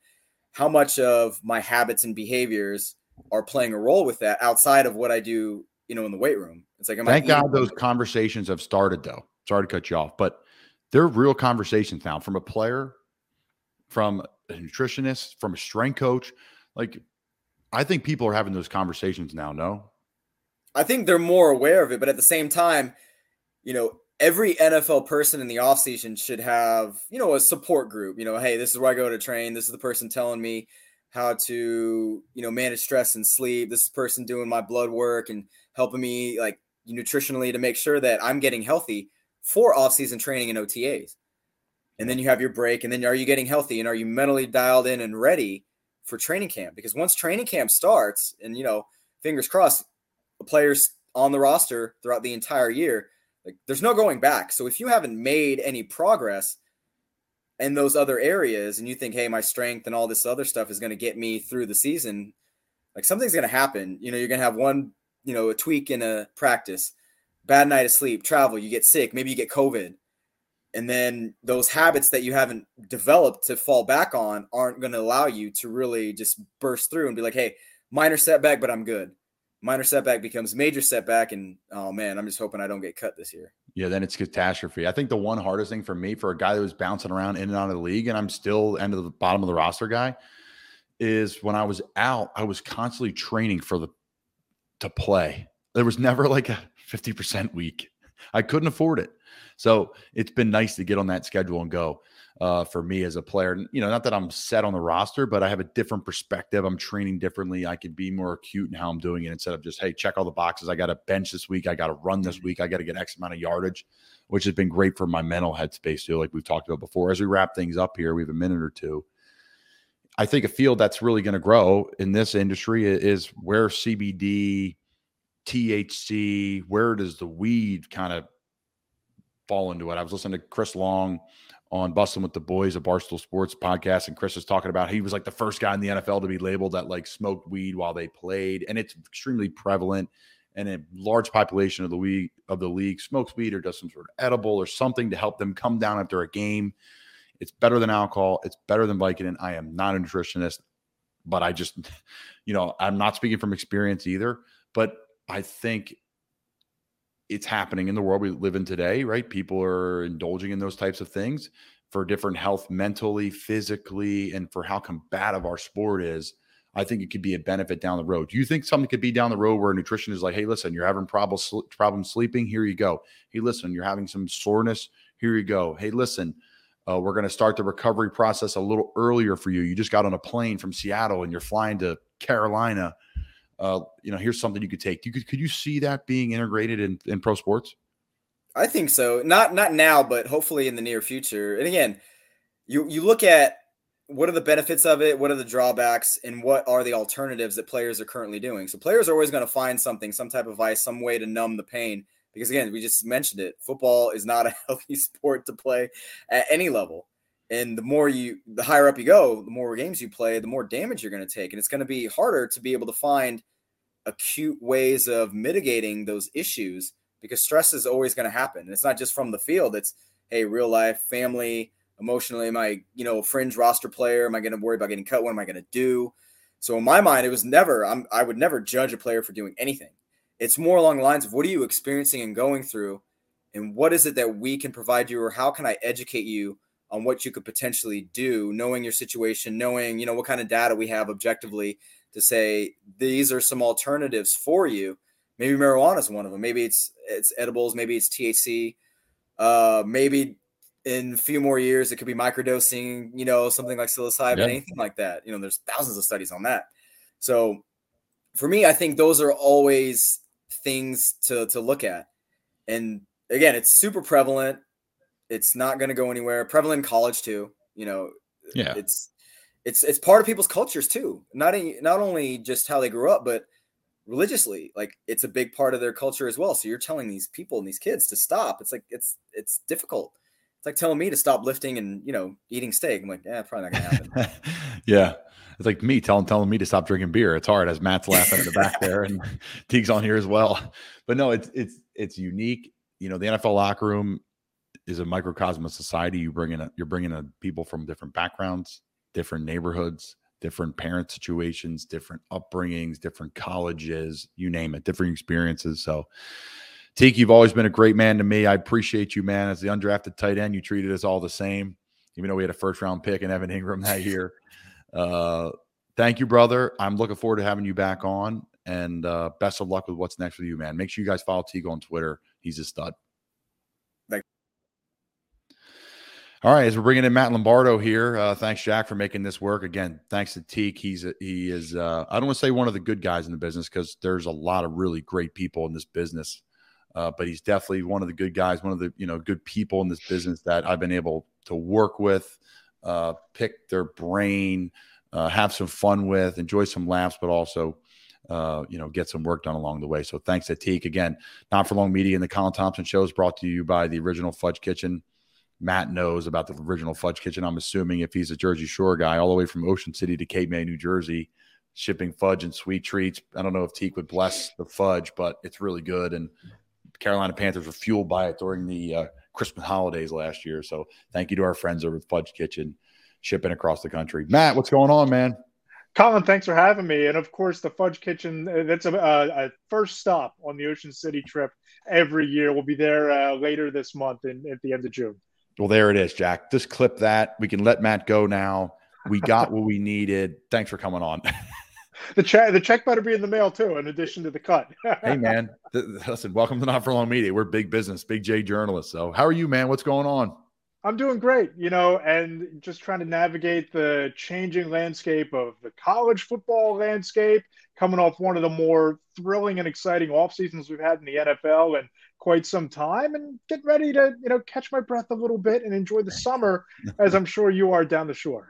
how much of my habits and behaviors are playing a role with that outside of what I do, you know, in the weight room. It's like, thank God those conversations have started though. Sorry to cut you off, but they're real conversations now from a player, from a nutritionist, from a strength coach. Like, I think people are having those conversations now. No, I think they're more aware of it, but at the same time, you know, every NFL person in the offseason should have, you know, a support group. You know, hey, this is where I go to train. This is the person telling me how to, you know, manage stress and sleep. This is the person doing my blood work and helping me like nutritionally to make sure that I'm getting healthy for off-season training and OTAs. And then you have your break and then are you getting healthy and are you mentally dialed in and ready for training camp? Because once training camp starts and you know, fingers crossed, players on the roster throughout the entire year, like there's no going back. So if you haven't made any progress in those other areas and you think, hey, my strength and all this other stuff is going to get me through the season, like something's going to happen. You know, you're going to have one, you know, a tweak in a practice, bad night of sleep, travel, you get sick, maybe you get COVID. And then those habits that you haven't developed to fall back on aren't going to allow you to really just burst through and be like, hey, minor setback, but I'm good minor setback becomes major setback and oh man i'm just hoping i don't get cut this year. Yeah then it's catastrophe. I think the one hardest thing for me for a guy that was bouncing around in and out of the league and i'm still end of the bottom of the roster guy is when i was out i was constantly training for the to play. There was never like a 50% week. I couldn't afford it. So it's been nice to get on that schedule and go uh, for me as a player. You know, not that I'm set on the roster, but I have a different perspective. I'm training differently. I can be more acute in how I'm doing it instead of just, hey, check all the boxes. I got to bench this week. I got to run this week. I got to get X amount of yardage, which has been great for my mental headspace too, like we've talked about before. As we wrap things up here, we have a minute or two. I think a field that's really going to grow in this industry is where CBD, THC, where does the weed kind of fall into it? I was listening to Chris Long on Bussin' with the Boys, a Barstool Sports podcast, and Chris was talking about he was like the first guy in the NFL to be labeled that like smoked weed while they played, and it's extremely prevalent. And a large population of the league of the league smokes weed or does some sort of edible or something to help them come down after a game. It's better than alcohol. It's better than Vicodin. I am not a nutritionist, but I just, you know, I'm not speaking from experience either. But I think it's happening in the world we live in today, right? People are indulging in those types of things for different health mentally, physically, and for how combative our sport is. I think it could be a benefit down the road. Do you think something could be down the road where nutrition is like, hey, listen, you're having problems problems sleeping? Here you go. Hey, listen, you're having some soreness. Here you go. Hey, listen, uh, we're going to start the recovery process a little earlier for you. You just got on a plane from Seattle and you're flying to Carolina uh, you know, here's something you could take. You could could you see that being integrated in, in pro sports? I think so. Not not now, but hopefully in the near future. And again, you you look at what are the benefits of it, what are the drawbacks, and what are the alternatives that players are currently doing. So players are always going to find something, some type of vice, some way to numb the pain. Because again, we just mentioned it. Football is not a healthy sport to play at any level. And the more you, the higher up you go, the more games you play, the more damage you're going to take. And it's going to be harder to be able to find acute ways of mitigating those issues because stress is always going to happen. And it's not just from the field. It's, hey, real life, family, emotionally, am I, you know, fringe roster player? Am I going to worry about getting cut? What am I going to do? So in my mind, it was never, I'm, I would never judge a player for doing anything. It's more along the lines of what are you experiencing and going through? And what is it that we can provide you, or how can I educate you on what you could potentially do, knowing your situation, knowing, you know, what kind of data we have objectively to say these are some alternatives for you. Maybe marijuana is one of them. Maybe it's it's edibles. Maybe it's THC. Uh, maybe in a few more years it could be microdosing. You know, something like psilocybin, yeah. anything like that. You know, there's thousands of studies on that. So for me, I think those are always things to to look at. And again, it's super prevalent. It's not going to go anywhere. Prevalent in college too. You know, yeah, it's it's it's part of people's cultures too. Not not only just how they grew up, but religiously. Like it's a big part of their culture as well. So you're telling these people and these kids to stop. It's like it's it's difficult. It's like telling me to stop lifting and you know eating steak. I'm like, yeah, probably not gonna happen. yeah. It's like me telling telling me to stop drinking beer. It's hard as Matt's laughing in the back there and Teague's on here as well. But no, it's it's it's unique. You know, the NFL locker room is a microcosm of society. You bring in a, you're bringing in people from different backgrounds, different neighborhoods, different parent situations, different upbringings, different colleges, you name it, different experiences. So, Teak, you've always been a great man to me. I appreciate you, man. As the undrafted tight end, you treated us all the same, even though we had a first round pick in Evan Engram that year. Uh, thank you, brother. I'm looking forward to having you back on. And uh, best of luck with what's next for you, man. Make sure you guys follow Teague on Twitter. He's a stud. All right, as we're bringing in Matt Lombardo here, uh, thanks Jack for making this work again. Thanks to Teak, he's he is uh, I don't want to say one of the good guys in the business because there's a lot of really great people in this business, uh, but he's definitely one of the good guys, one of the you know good people in this business that I've been able to work with, uh, pick their brain, uh, have some fun with, enjoy some laughs, but also uh, you know, get some work done along the way. So thanks to Teak again. Not for long media and the Colin Thompson show is brought to you by the original Fudge Kitchen. Matt knows about the original Fudge Kitchen. I'm assuming if he's a Jersey Shore guy, all the way from Ocean City to Cape May, New Jersey, shipping fudge and sweet treats. I don't know if Teak would bless the fudge, but it's really good. And Carolina Panthers were fueled by it during the uh, Christmas holidays last year. So thank you to our friends over at Fudge Kitchen, shipping across the country. Matt, what's going on, man? Colin, thanks for having me. And of course, the Fudge Kitchen, uh, that's a, a first stop on the Ocean City trip every year. We'll be there uh, later this month at the end of June. Well, there it is, Jack. Just clip that. We can let Matt go now. We got what we needed. Thanks for coming on. the check the check better be in the mail too, in addition to the cut. hey man, listen, welcome to Not for Long Media. We're big business, big J journalists. So how are you, man? What's going on? I'm doing great, you know, and just trying to navigate the changing landscape of the college football landscape, coming off one of the more thrilling and exciting off seasons we've had in the NFL and quite some time, and get ready to, you know, catch my breath a little bit and enjoy the summer, as I'm sure you are down the shore.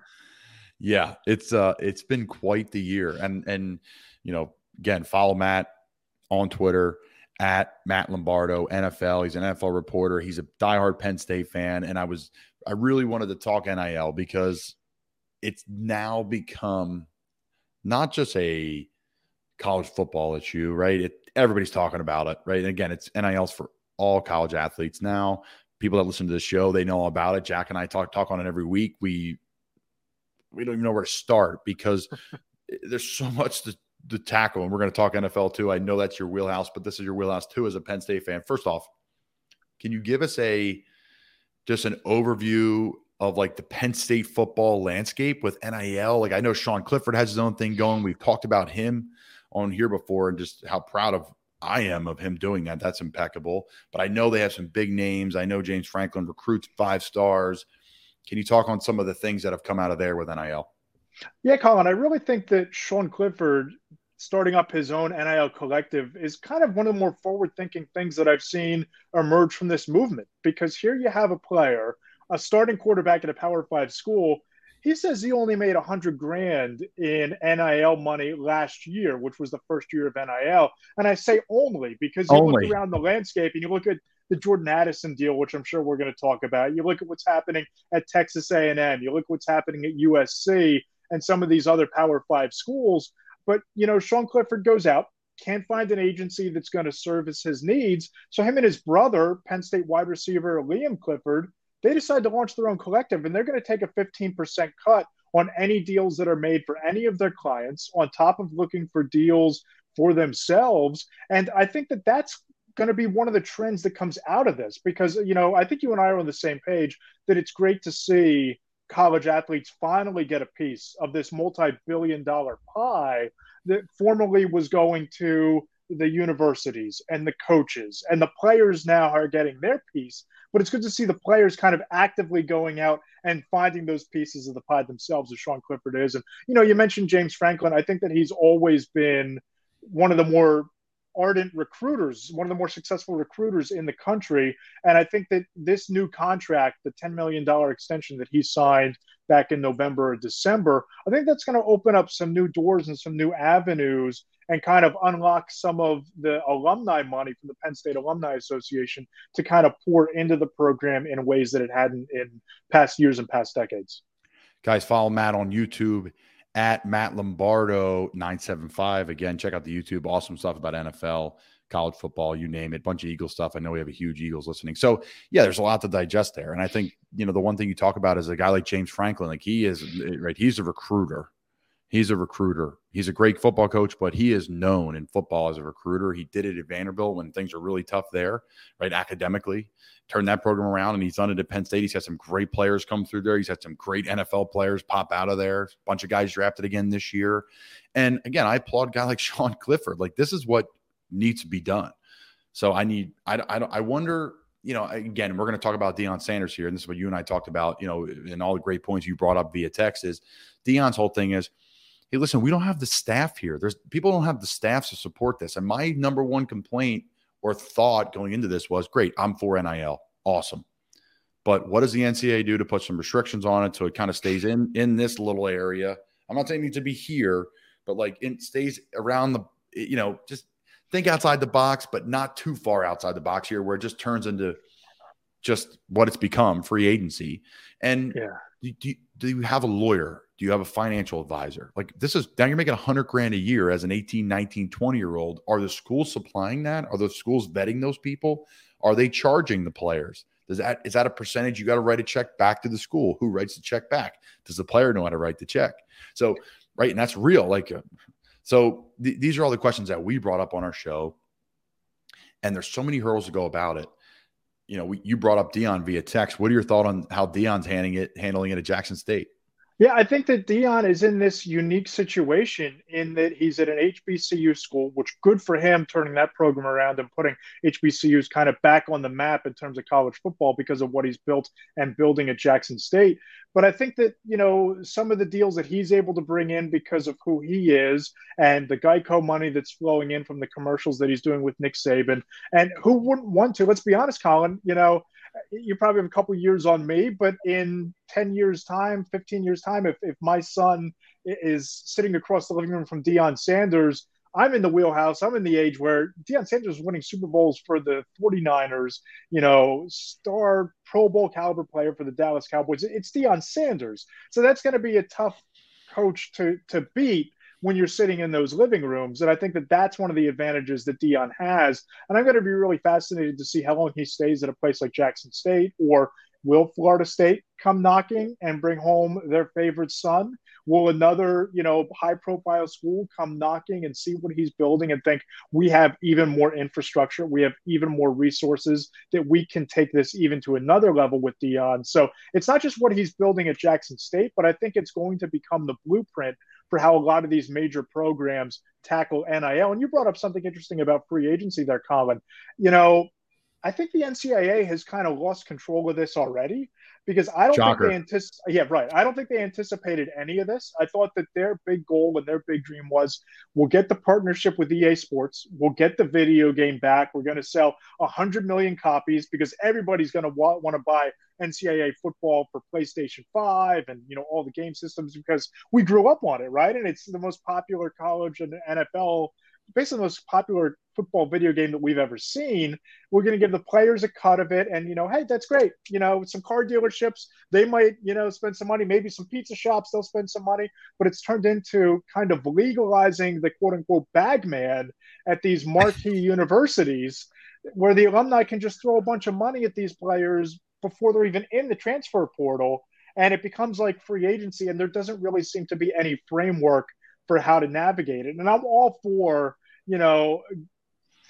Yeah, it's uh, it's been quite the year, and and you know, again, follow Matt on Twitter at Matt Lombardo, NFL. He's an NFL reporter. He's a diehard Penn State fan. And I was, I really wanted to talk NIL because it's now become not just a college football issue, right? It, everybody's talking about it, right? And again, it's NILs for all college athletes now. People that listen to the show, they know about it. Jack and I talk talk on it every week. We we don't even know where to start because there's so much to the tackle, and we're going to talk NFL too. I know that's your wheelhouse, but this is your wheelhouse too as a Penn State fan. First off, can you give us a just an overview of like the Penn State football landscape with NIL? Like I know Sean Clifford has his own thing going. We've talked about him on here before and just how proud of I am of him doing that. That's impeccable. But I know they have some big names. I know James Franklin recruits five stars. Can you talk on some of the things that have come out of there with NIL? Yeah, Colin, I really think that Sean Clifford starting up his own NIL collective is kind of one of the more forward thinking things that I've seen emerge from this movement. Because here you have a player, a starting quarterback at a Power Five school. He says he only made a hundred grand in NIL money last year, which was the first year of NIL. And I say only because you only. look around the landscape and you look at the Jordan Addison deal, which I'm sure we're going to talk about. You look at what's happening at Texas A&M. You look at what's happening at USC and some of these other Power Five schools. But you know, Sean Clifford goes out, can't find an agency that's going to service his needs. So him and his brother, Penn State wide receiver Liam Clifford, they decide to launch their own collective, and they're going to take a 15% cut on any deals that are made for any of their clients, on top of looking for deals for themselves. And I think that that's going to be one of the trends that comes out of this because you know I think you and I are on the same page that it's great to see college athletes finally get a piece of this multi-billion dollar pie that formerly was going to the universities and the coaches and the players now are getting their piece but it's good to see the players kind of actively going out and finding those pieces of the pie themselves as sean clifford is and you know you mentioned james franklin i think that he's always been one of the more ardent recruiters, one of the more successful recruiters in the country. And I think that this new contract, the $10 million extension that he signed back in November or December, I think that's going to open up some new doors and some new avenues and kind of unlock some of the alumni money from the Penn State Alumni Association to kind of pour into the program in ways that it hadn't in past years and past decades. Guys, follow Matt on YouTube at Matt Lombardo 975. Again, check out the YouTube. Awesome stuff about NFL, college football, you name it. Bunch of Eagles stuff. I know we have a huge Eagles listening. So, yeah, there's a lot to digest there. And I think, you know, the one thing you talk about is a guy like James Franklin, like he is, right? He's a recruiter. He's a recruiter. He's a great football coach, but he is known in football as a recruiter. He did it at Vanderbilt when things are really tough there, right? Academically, turned that program around, and he's done it at Penn State. He's had some great players come through there. He's had some great NFL players pop out of there. A bunch of guys drafted again this year. And again, I applaud a guy like Sean Clifford. Like this is what needs to be done. So I need. I I, I wonder you know, again, we're going to talk about Deion Sanders here, and this is what you and I talked about, you know, and all the great points you brought up via text is Deion's whole thing is hey, listen, we don't have the staff here. There's people don't have the staffs to support this. And my number one complaint or thought going into this was great, I'm for NIL. Awesome. But what does the NCAA do to put some restrictions on it so it kind of stays in in this little area? I'm not saying it needs to be here, but like it stays around the, you know, just think outside the box, but not too far outside the box here where it just turns into just what it's become free agency. And yeah. do, do, do you have a lawyer? Do you have a financial advisor? Like this is now you're making a hundred grand a year as an 18, 19, 20 year old. Are the schools supplying that? Are the schools vetting those people? Are they charging the players? Does that is that a percentage? You got to write a check back to the school. Who writes the check back? Does the player know how to write the check? So right, and that's real. Like, uh, so th- these are all the questions that we brought up on our show, and there's so many hurdles to go about it. You know, we, you brought up Deion via text. What are your thoughts on how Deion's handling it, handling it at Jackson State? Yeah, I think that Deion is in this unique situation in that he's at an HBCU school, which good for him turning that program around and putting HBCUs kind of back on the map in terms of college football because of what he's built and building at Jackson State. But I think that, you know, some of the deals that he's able to bring in because of who he is and the Geico money that's flowing in from the commercials that he's doing with Nick Saban, and who wouldn't want to, let's be honest, Colin, you know, you probably have a couple years on me, but in 10 years' time, 15 years' time, if, if my son is sitting across the living room from Deion Sanders, I'm in the wheelhouse. I'm in the age where Deion Sanders is winning Super Bowls for the 49ers, you know, star Pro Bowl caliber player for the Dallas Cowboys. It's Deion Sanders. So that's going to be a tough coach to, to beat when you're sitting in those living rooms. And I think that that's one of the advantages that Deion has. And I'm going to be really fascinated to see how long he stays at a place like Jackson State or will Florida State come knocking and bring home their favorite son? Will another, you know, high profile school come knocking and see what he's building and think we have even more infrastructure, we have even more resources that we can take this even to another level with Deion. So it's not just what he's building at Jackson State, but I think it's going to become the blueprint for how a lot of these major programs tackle NIL. And you brought up something interesting about free agency there, Colin. You know, I think the NCAA has kind of lost control of this already because I don't Shocker. think they anticipate. Yeah, right. I don't think they anticipated any of this. I thought that their big goal and their big dream was we'll get the partnership with EA Sports, we'll get the video game back. We're going to sell hundred million copies because everybody's going to want, want to buy NCAA football for PlayStation Five and you know all the game systems because we grew up on it, right? And it's the most popular college and NFL basically the most popular football video game that we've ever seen. We're going to give the players a cut of it, and you know, hey, that's great. You know, some car dealerships they might you know spend some money. Maybe some pizza shops they'll spend some money, but it's turned into kind of legalizing the quote unquote bagman at these marquee universities, where the alumni can just throw a bunch of money at these players before they're even in the transfer portal. And it becomes like free agency, and there doesn't really seem to be any framework for how to navigate it. And I'm all for you know,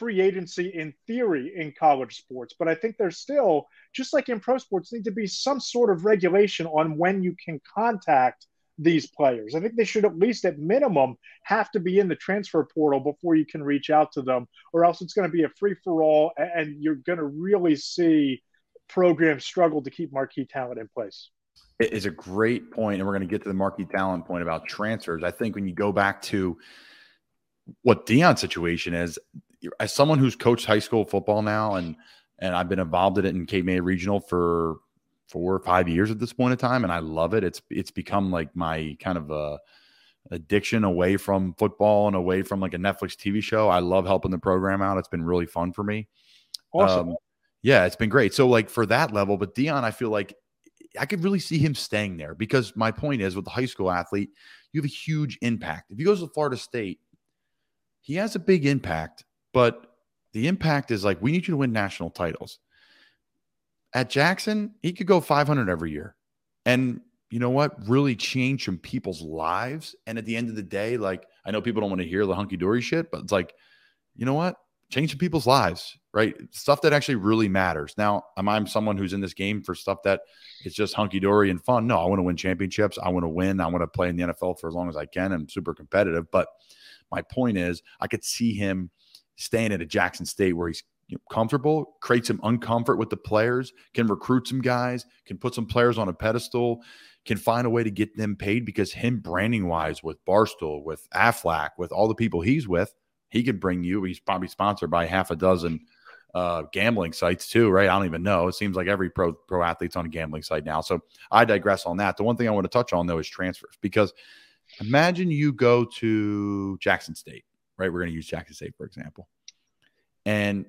free agency in theory in college sports, but I think there's still, just like in pro sports, need to be some sort of regulation on when you can contact these players. I think they should at least at minimum have to be in the transfer portal before you can reach out to them, or else it's going to be a free for all, and you're going to really see programs struggle to keep marquee talent in place. It is a great point, and we're going to get to the marquee talent point about transfers. I think when you go back to what Deion's situation is, as someone who's coached high school football now, and and I've been involved in it in Cape May Regional for four or five years at this point in time, and I love it. It's it's become like my kind of a addiction away from football and away from like a Netflix TV show. I love helping the program out. It's been really fun for me. Awesome. Um, yeah, it's been great. So like for that level, but Deion, I feel like I could really see him staying there because my point is with the high school athlete, you have a huge impact. If he goes to Florida State, he has a big impact, but the impact is like we need you to win national titles. At Jackson, he could go 500 every year. And you know what, really change some people's lives. And at the end of the day, like I know people don't want to hear the hunky dory shit, but it's like, you know what, change some people's lives, right? Stuff that actually really matters. Now, am I someone who's in this game for stuff that it's just hunky dory and fun? No, I want to win championships. I want to win. I want to play in the NFL for as long as I can. I'm super competitive. But my point is, I could see him staying at a Jackson State where he's you know, comfortable, create some uncomfort with the players, can recruit some guys, can put some players on a pedestal, can find a way to get them paid because him branding wise with Barstool, with Aflac, with all the people he's with, he could bring you. He's probably sponsored by half a dozen uh, gambling sites too, right? I don't even know. It seems like every pro pro athlete's on a gambling site now. So I digress on that. The one thing I want to touch on though is transfers because imagine you go to Jackson State, right? We're going to use Jackson State for example, and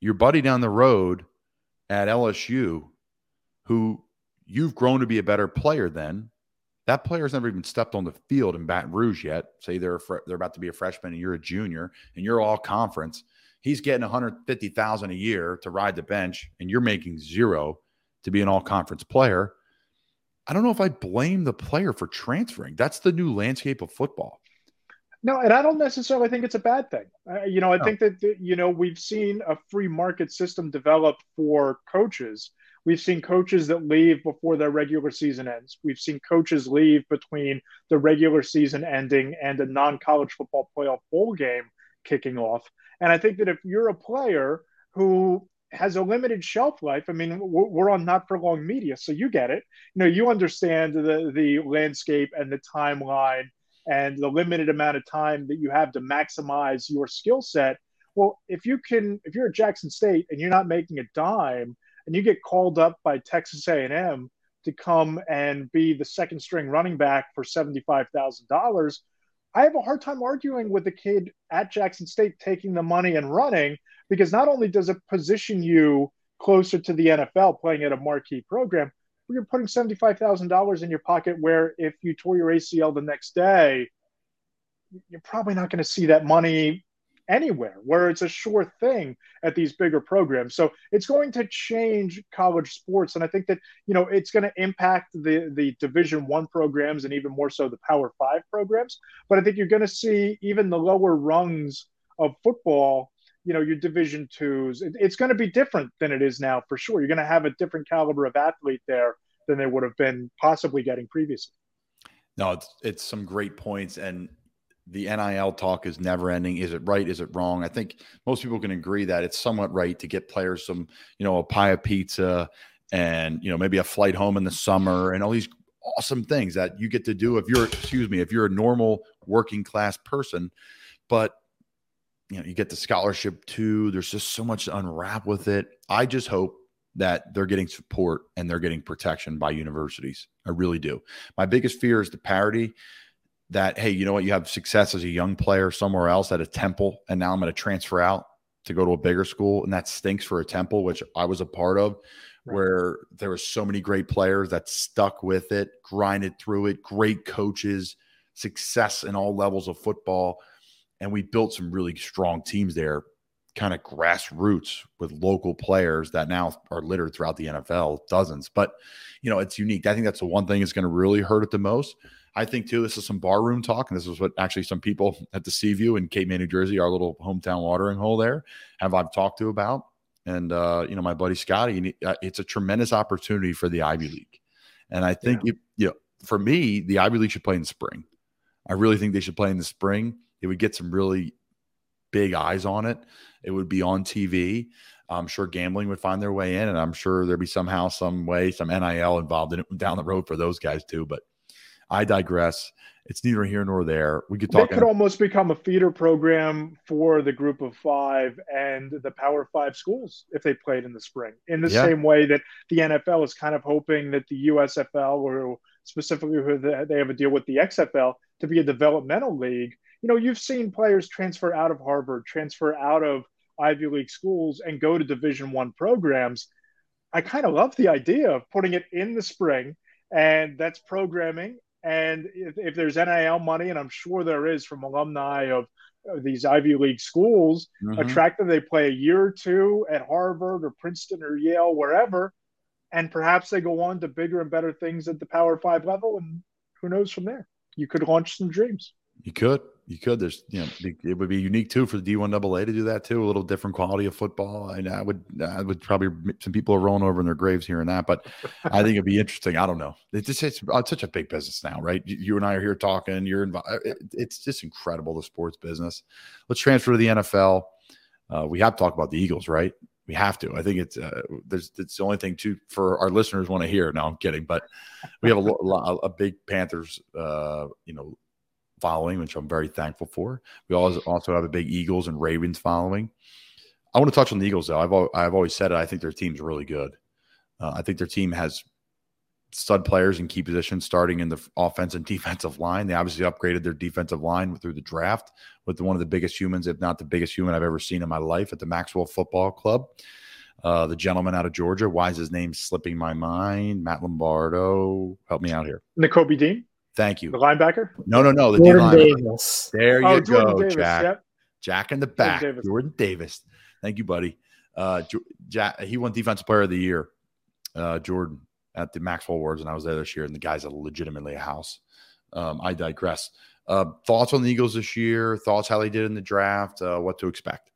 your buddy down the road at LSU, who you've grown to be a better player than, that player's never even stepped on the field in Baton Rouge yet. Say they're fr- they're about to be a freshman and you're a junior and you're all conference. He's getting 150,000 a year to ride the bench and you're making zero to be an all conference player. I don't know if I blame the player for transferring. That's the new landscape of football. No, and I don't necessarily think it's a bad thing. Uh, you know, I no. think that you know we've seen a free market system develop for coaches We've seen coaches that leave before their regular season ends. We've seen coaches leave between the regular season ending and a non college football playoff bowl game kicking off. And I think that if you're a player who has a limited shelf life, I mean, we're on not for long media, so you get it. You know, you understand the, the landscape and the timeline and the limited amount of time that you have to maximize your skill set. Well, if you can, if you're at Jackson State and you're not making a dime, and you get called up by Texas A&M to come and be the second string running back for $75,000, I have a hard time arguing with the kid at Jackson State taking the money and running because not only does it position you closer to the NFL playing at a marquee program, you're putting $75,000 in your pocket where if you tore your ACL the next day, you're probably not going to see that money anywhere where it's a sure thing at these bigger programs. So it's going to change college sports. And I think that, you know, it's going to impact the, the division one programs and even more so the power five programs. But I think you're going to see even the lower rungs of football, you know, your division twos, it, it's going to be different than it is now for sure. You're going to have a different caliber of athlete there than they would have been possibly getting previously. No, it's it's some great points, and the NIL talk is never ending. Is it right? Is it wrong? I think most people can agree that it's somewhat right to get players some, you know, a pie of pizza and, you know, maybe a flight home in the summer and all these awesome things that you get to do if you're, excuse me, if you're a normal working class person. But, you know, you get the scholarship too. There's just so much to unwrap with it. I just hope that they're getting support and they're getting protection by universities. I really do. My biggest fear is the parity that hey, you know what, you have success as a young player somewhere else at a Temple, and now I'm going to transfer out to go to a bigger school, and that stinks for a Temple, which I was a part of, right. where there were so many great players that stuck with it, grinded through it, great coaches, success in all levels of football, and we built some really strong teams there kind of grassroots with local players that now are littered throughout the NFL, dozens. But you know, it's unique. I think that's the one thing that's going to really hurt it the most. I think too, this is some barroom talk, and this is what actually some people at the Seaview in Cape May, New Jersey, our little hometown watering hole there, have I've talked to about. And uh, you know, my buddy Scotty, uh, it's a tremendous opportunity for the Ivy League, and I think yeah. it, you know, for me, the Ivy League should play in the spring. I really think they should play in the spring. It would get some really big eyes on it. It would be on TV. I'm sure gambling would find their way in, and I'm sure there'd be somehow, some way, some NIL involved in it down the road for those guys too. But I digress. It's neither here nor there. We could talk. It could almost become a feeder program for the group of five and the Power Five schools if they played in the spring. In the yeah. same way that the NFL is kind of hoping that the USFL, or specifically who they have a deal with the XFL, to be a developmental league. You know, you've seen players transfer out of Harvard, transfer out of Ivy League schools, and go to Division One programs. I kind of love the idea of putting it in the spring, and that's programming and if, if, there's NIL money, and I'm sure there is from alumni of, these Ivy League schools, mm-hmm. attract them. They play a year or two at Harvard or Princeton or Yale, wherever. and perhaps they go on to bigger and better things at the Power Five level, and who knows from there? You could launch some dreams. You could, you could. There's, you know, it would be unique too for the D1 AA to do that too. A little different quality of football. And I would, I would probably some people are rolling over in their graves here and that, but I think it'd be interesting. I don't know. It's just it's, it's such a big business now, right? You and I are here talking. You're involved. It, it's just incredible the sports business. Let's transfer to the NFL. Uh, we have to talk about the Eagles, right? We have to. I think it's uh, there's it's the only thing to for our listeners want to hear. No, I'm kidding, but we have a, a, a big Panthers, uh, you know, following, which I'm very thankful for. We also have a big Eagles and Ravens following. I want to touch on the Eagles, though. I've I've always said it. I think their team's really good. Uh, I think their team has stud players in key positions, starting in the offense and defensive line. They obviously upgraded their defensive line through the draft with one of the biggest humans, if not the biggest human I've ever seen in my life, at the Maxwell Football Club. Uh, the gentleman out of Georgia, why is his name slipping my mind? Matt Lombardo, help me out here. Nakobe Dean. Thank you. The linebacker? No, no, no. The Jordan Davis. There you oh, go, Davis, Jack. Yep. Jack in the back. Jordan Davis. Jordan Davis. Thank you, buddy. Uh, Jack, he won Defensive Player of the Year, uh, Jordan, at the Maxwell Awards, and I was there this year, and the guy's a legitimately a house. Um, I digress. Uh, thoughts on the Eagles this year? Thoughts how they did in the draft? Uh, what to expect?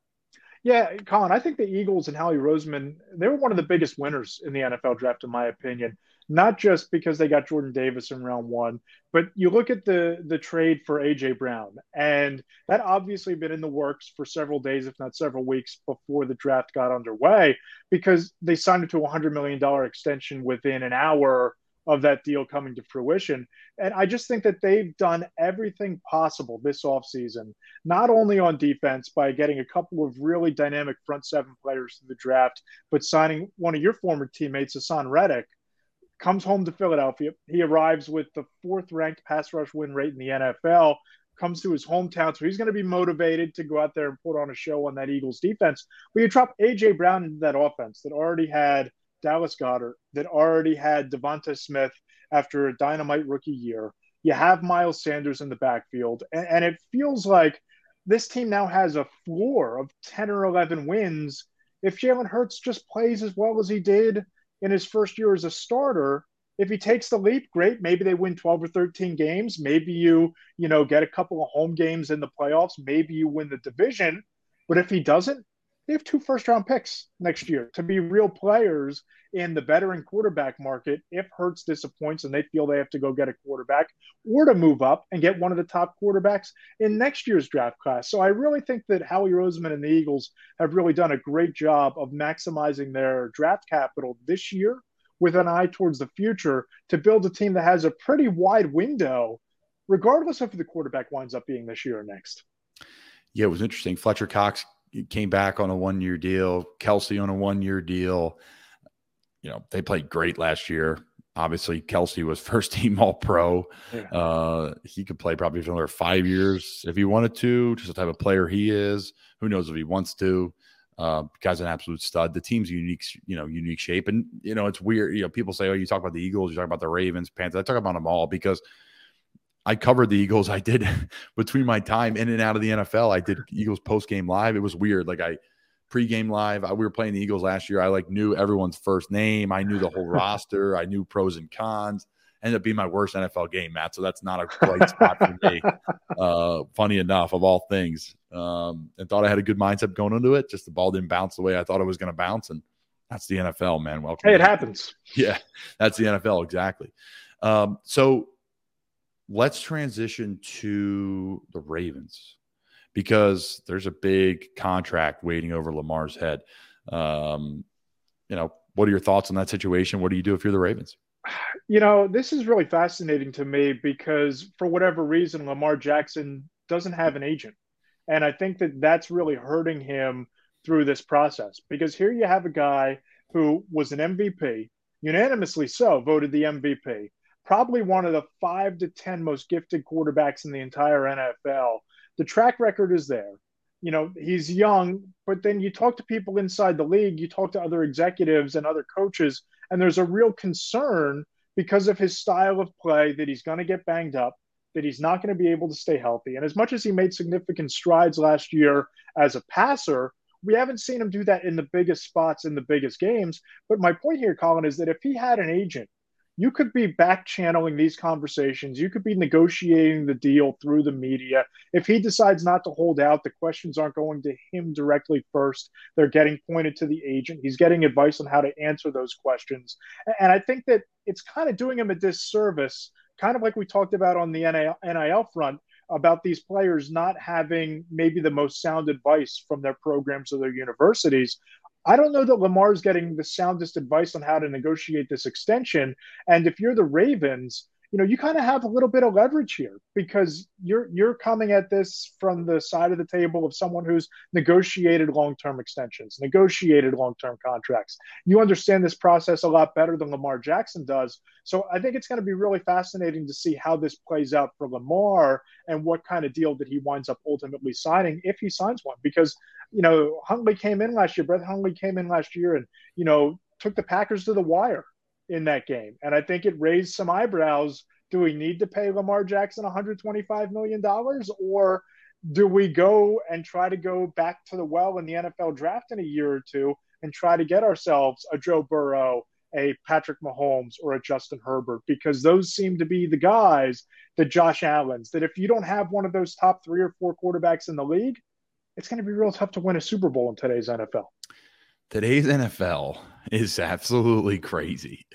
Yeah, Colin, I think the Eagles and Howie Roseman, they were one of the biggest winners in the NFL draft, in my opinion not just because they got Jordan Davis in round one, but you look at the the trade for AJ Brown, and that obviously been in the works for several days, if not several weeks, before the draft got underway, because they signed it to a hundred million dollar extension within an hour of that deal coming to fruition. And I just think that they've done everything possible this offseason, not only on defense by getting a couple of really dynamic front seven players to the draft, but signing one of your former teammates, Haason Reddick, comes home to Philadelphia. He arrives with the fourth ranked pass rush win rate in the NFL, comes to his hometown. So he's going to be motivated to go out there and put on a show on that Eagles defense. But you drop A.J. Brown into that offense that already had Dallas Goedert, that already had DeVonta Smith after a dynamite rookie year. You have Miles Sanders in the backfield. And, and it feels like this team now has a floor of 10 or 11 wins if Jalen Hurts just plays as well as he did in his first year as a starter. If he takes the leap, great. Maybe they win 12 or 13 games. Maybe you, you know, get a couple of home games in the playoffs. Maybe you win the division. But if he doesn't, they have two first round picks next year to be real players in the veteran quarterback market if Hurts disappoints and they feel they have to go get a quarterback or to move up and get one of the top quarterbacks in next year's draft class. So I really think that Howie Roseman and the Eagles have really done a great job of maximizing their draft capital this year with an eye towards the future to build a team that has a pretty wide window, regardless of who the quarterback winds up being this year or next. Yeah, it was interesting. Fletcher Cox came back on a one year deal, Kelce on a one year deal. You know, they played great last year. Obviously, Kelce was first team All Pro. Yeah. Uh, he could play probably for another five years if he wanted to. Just the type of player he is. Who knows if he wants to? Uh, guy's an absolute stud. The team's unique, you know, unique shape, and you know it's weird. You know, people say, "Oh, you talk about the Eagles, you talk about the Ravens, Panthers." I talk about them all because I covered the Eagles. I did between my time in and out of the NFL. I did Eagles post game live. It was weird. Like I pre-game live. I, we were playing the Eagles last year. I like knew everyone's first name. I knew the whole roster. I knew pros and cons. Ended up being my worst NFL game, Matt. So that's not a bright spot for me. Uh, funny enough, of all things, um, and thought I had a good mindset going into it. Just the ball didn't bounce the way I thought it was going to bounce, and that's the NFL, man. Welcome. Hey, it happens. Yeah, that's the NFL exactly. Um, so let's transition to the Ravens because there's a big contract waiting over Lamar's head. Um, you know, what are your thoughts on that situation? What do you do if you're the Ravens? You know, this is really fascinating to me because for whatever reason, Lamar Jackson doesn't have an agent. And I think that that's really hurting him through this process because here you have a guy who was an MVP, unanimously so, voted the MVP probably one of the five to 10 most gifted quarterbacks in the entire NFL. The track record is there. You know, he's young, but then you talk to people inside the league, you talk to other executives and other coaches, and there's a real concern because of his style of play that he's going to get banged up, that he's not going to be able to stay healthy. And as much as he made significant strides last year as a passer, we haven't seen him do that in the biggest spots in the biggest games. But my point here, Colin, is that if he had an agent you could be back channeling these conversations. You could be negotiating the deal through the media. If he decides not to hold out, the questions aren't going to him directly first. They're getting pointed to the agent. He's getting advice on how to answer those questions. And I think that it's kind of doing him a disservice, kind of like we talked about on the NIL front about these players not having maybe the most sound advice from their programs or their universities. I don't know that Lamar's getting the soundest advice on how to negotiate this extension. And if you're the Ravens, you know, you kind of have a little bit of leverage here because you're you're coming at this from the side of the table of someone who's negotiated long-term extensions, negotiated long-term contracts. You understand this process a lot better than Lamar Jackson does. So I think it's going to be really fascinating to see how this plays out for Lamar and what kind of deal that he winds up ultimately signing if he signs one. Because you know, Huntley came in last year. Brett Hundley came in last year and you know took the Packers to the wire in that game. And I think it raised some eyebrows. Do we need to pay Lamar Jackson $125 million? Or do we go and try to go back to the well in the NFL draft in a year or two and try to get ourselves a Joe Burrow, a Patrick Mahomes, or a Justin Herbert? Because those seem to be the guys that Josh Allen's, that if you don't have one of those top three or four quarterbacks in the league, it's going to be real tough to win a Super Bowl in today's NFL today's NFL is absolutely crazy.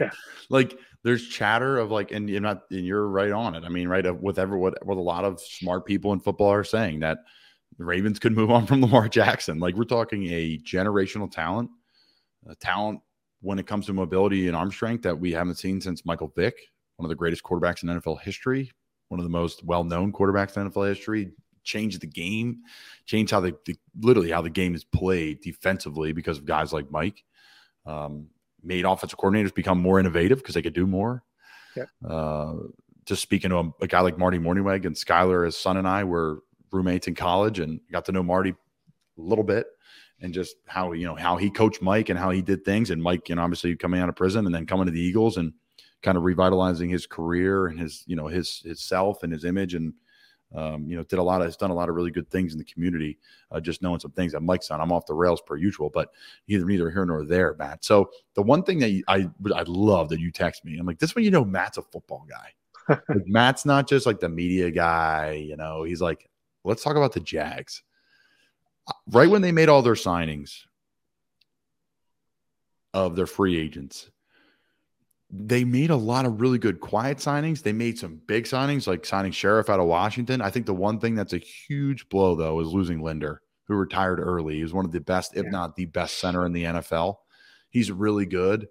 Yeah. like there's chatter of like, and you're not, and you're right on it. I mean, right. With every, what, what a lot of smart people in football are saying that the Ravens could move on from Lamar Jackson. Like we're talking a generational talent, a talent when it comes to mobility and arm strength that we haven't seen since Michael Vick, one of the greatest quarterbacks in NFL history, one of the most well-known quarterbacks in NFL history, change the game, change how the, the, literally how the game is played defensively because of guys like Mike. Um, made offensive coordinators become more innovative because they could do more. Yeah. Uh, just speaking to a, a, guy like Marty Mornhinweg and Skyler, his son and I were roommates in college and got to know Marty a little bit and just how you know how he coached Mike and how he did things. And Mike, you know, obviously coming out of prison and then coming to the Eagles and kind of revitalizing his career and his you know his his self and his image and um, you know, did a lot of has done a lot of really good things in the community. Uh, just knowing some things that Mike's on. I'm off the rails per usual, but either neither here nor there, Matt. So the one thing that you, I I love that you text me, I'm like, this one, you know, Matt's a football guy. like, Matt's not just like the media guy. You know, he's like, let's talk about the Jags. Uh, right when they made all their signings of their free agents, they made a lot of really good quiet signings. They made some big signings, like signing Scherff out of Washington. I think the one thing that's a huge blow, though, is losing Linder, who retired early. He was one of the best, if yeah. not the best center in the NFL. He's really good.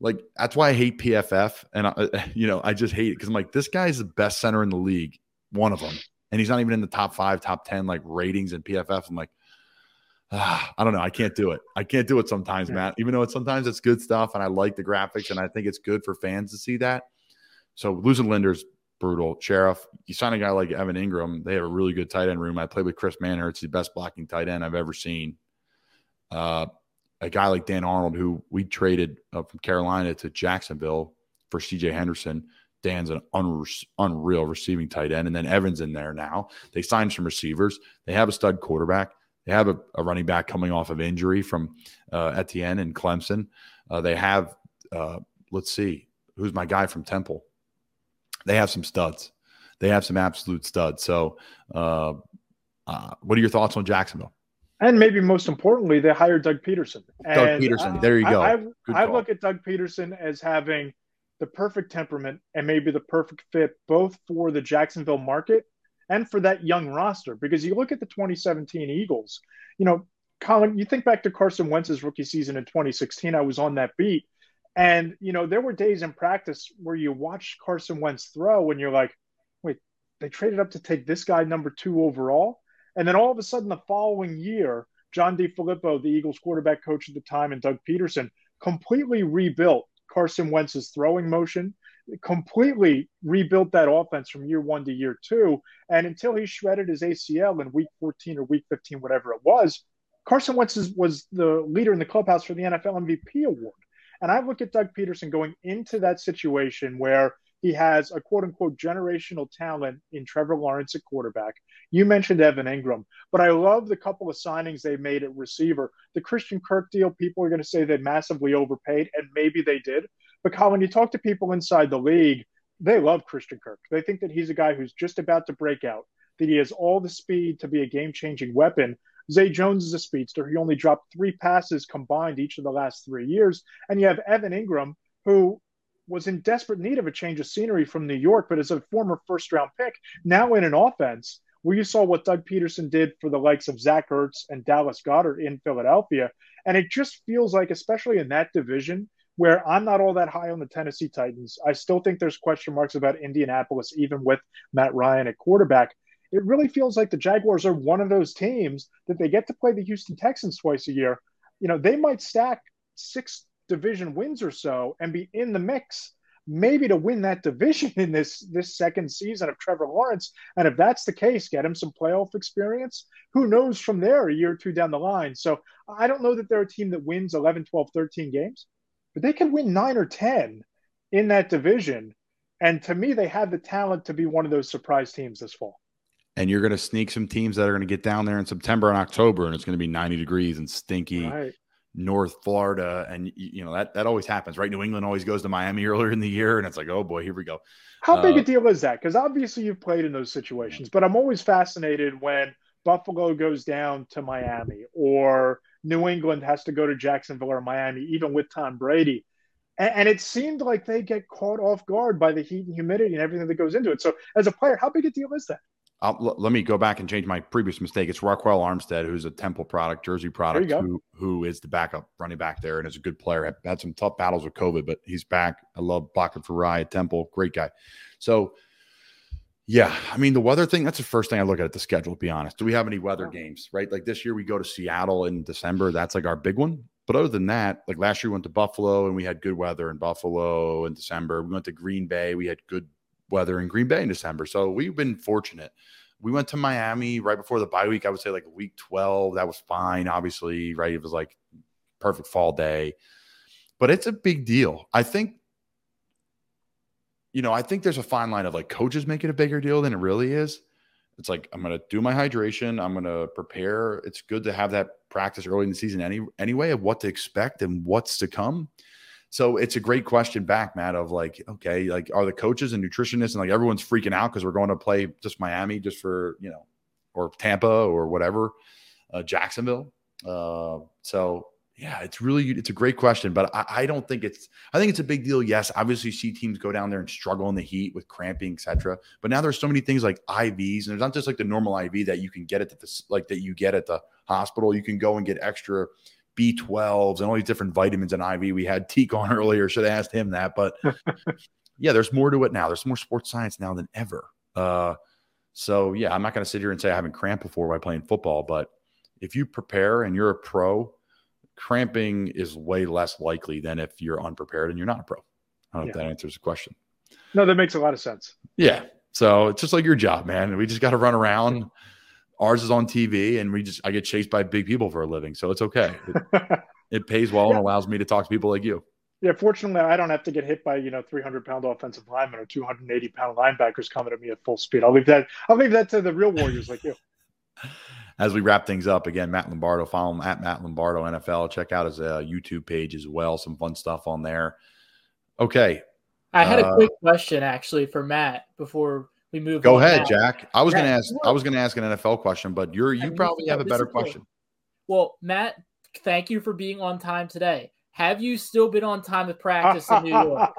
Like that's why I hate PFF, and I, you know I just hate it because I'm like this guy's the best center in the league, one of them, and he's not even in the top five, top ten like ratings in PFF. I'm like, I don't know. I can't do it. I can't do it sometimes, Matt. Even though it's sometimes it's good stuff, and I like the graphics, and I think it's good for fans to see that. So losing Linder's brutal. Scherff, you sign a guy like Evan Engram. They have a really good tight end room. I played with Chris Manhertz. It's the best blocking tight end I've ever seen. Uh, a guy like Dan Arnold, who we traded uh, from Carolina to Jacksonville for CJ Henderson. Dan's an unreal receiving tight end. And then Evans in there now. They signed some receivers. They have a stud quarterback. They have a, a running back coming off of injury from uh, Etienne and Clemson. Uh, they have, uh, let's see, who's my guy from Temple? They have some studs. They have some absolute studs. So, uh, uh, what are your thoughts on Jacksonville? And maybe most importantly, they hired Doug Pederson. Doug and Pederson. There you go. I, I, I look at Doug Pederson as having the perfect temperament and maybe the perfect fit both for the Jacksonville market and for that young roster. Because you look at the 2017 Eagles, you know, Colin, you think back to Carson Wentz's rookie season in 2016. I was on that beat. And, you know, there were days in practice where you watched Carson Wentz throw and you're like, wait, they traded up to take this guy number two overall. And then all of a sudden, the following year, John DeFilippo, the Eagles quarterback coach at the time, and Doug Pederson completely rebuilt Carson Wentz's throwing motion completely rebuilt that offense from year one to year two. And until he shredded his ACL in week 14 or week 15, whatever it was, Carson Wentz was the leader in the clubhouse for the NFL MVP award. And I look at Doug Pederson going into that situation where he has a quote unquote generational talent in Trevor Lawrence at quarterback. You mentioned Evan Engram, but I love the couple of signings they made at receiver. The Christian Kirk deal, people are going to say they massively overpaid, and maybe they did. But Colin, you talk to people inside the league, they love Christian Kirk. They think that he's a guy who's just about to break out, that he has all the speed to be a game changing weapon. Zay Jones is a speedster. He only dropped three passes combined each of the last three years. And you have Evan Engram, who was in desperate need of a change of scenery from New York, but as a former first round pick, now in an offense where you saw what Doug Pederson did for the likes of Zach Ertz and Dallas Goedert in Philadelphia. And it just feels like, especially in that division, where I'm not all that high on the Tennessee Titans. I still think there's question marks about Indianapolis, even with Matt Ryan at quarterback. It really feels like the Jaguars are one of those teams that they get to play the Houston Texans twice a year. You know, they might stack six division wins or so and be in the mix maybe to win that division in this this second season of Trevor Lawrence. And if that's the case, get him some playoff experience. Who knows from there a year or two down the line. So I don't know that they're a team that wins 11, 12, 13 games, but they can win 9 or 10 in that division. And to me, they have the talent to be one of those surprise teams this fall. And you're going to sneak some teams that are going to get down there in September and October, and it's going to be 90 degrees and stinky. Right. North Florida, and you know that that always happens, right? New England always goes to Miami earlier in the year, and it's like, oh boy, here we go. How big uh, a deal is that? Because obviously you've played in those situations, but I'm always fascinated when Buffalo goes down to Miami or New England has to go to Jacksonville or Miami, even with Tom Brady. And, and it seemed like they get caught off guard by the heat and humidity and everything that goes into it. So, as a player, how big a deal is that? I'll, let me go back and change my previous mistake. It's Ryquell Armstead, who's a Temple product, Jersey product, who who is the backup running back there and is a good player. Had some tough battles with COVID, but he's back. I love blocking for Rye at Temple, great guy. So, yeah, I mean the weather thing. That's the first thing I look at, at the schedule. To be honest, do we have any weather oh. games? Right, like this year we go to Seattle in December. That's like our big one. But other than that, like last year we went to Buffalo and we had good weather in Buffalo in December. We went to Green Bay. We had good weather in Green Bay in December. So we've been fortunate we went to Miami right before the bye week. I would say like week 12. That was fine, obviously, right? It was like perfect fall day. But it's a big deal. I think, you know, I think there's a fine line of like coaches make it a bigger deal than it really is. It's like I'm gonna do my hydration, I'm gonna prepare. It's good to have that practice early in the season any anyway of what to expect and what's to come. So it's a great question back, Matt, of like, okay, like are the coaches and nutritionists and like everyone's freaking out because we're going to play just Miami just for, you know, or Tampa or whatever, uh, Jacksonville. Uh, so yeah, it's really it's a great question, but I, I, don't think it's I think it's a big deal. Yes, obviously see teams go down there and struggle in the heat with cramping, etc. But now there's so many things like IVs, and there's not just like the normal IV that you can get at the like that you get at the hospital. You can go and get extra B12s and all these different vitamins and IV. We had Teak on earlier. Should have asked him that. But yeah, there's more to it now. There's more sports science now than ever. Uh, so yeah, I'm not going to sit here and say I haven't cramped before by playing football, but if you prepare and you're a pro, cramping is way less likely than if you're unprepared and you're not a pro. I don't yeah. know if that answers the question. No, that makes a lot of sense. Yeah. So it's just like your job, man. We just got to run around ours is on TV, and we just I get chased by big people for a living, so it's okay. It, it pays well yeah. and allows me to talk to people like you. Yeah, fortunately, I don't have to get hit by you know 300 pound offensive linemen or 280 pound linebackers coming at me at full speed. I'll leave that. I'll leave that to the real warriors like you. As we wrap things up, again, Matt Lombardo, follow him at Matt Lombardo NFL. Check out his uh, YouTube page as well. Some fun stuff on there. Okay. I had uh, a quick question actually for Matt before we move. Go ahead, now. Jack. I was going to ask. I was going to ask an NFL question, but you're you probably have a better question. Well, Matt, thank you for being on time today. Have you still been on time with practice in New York?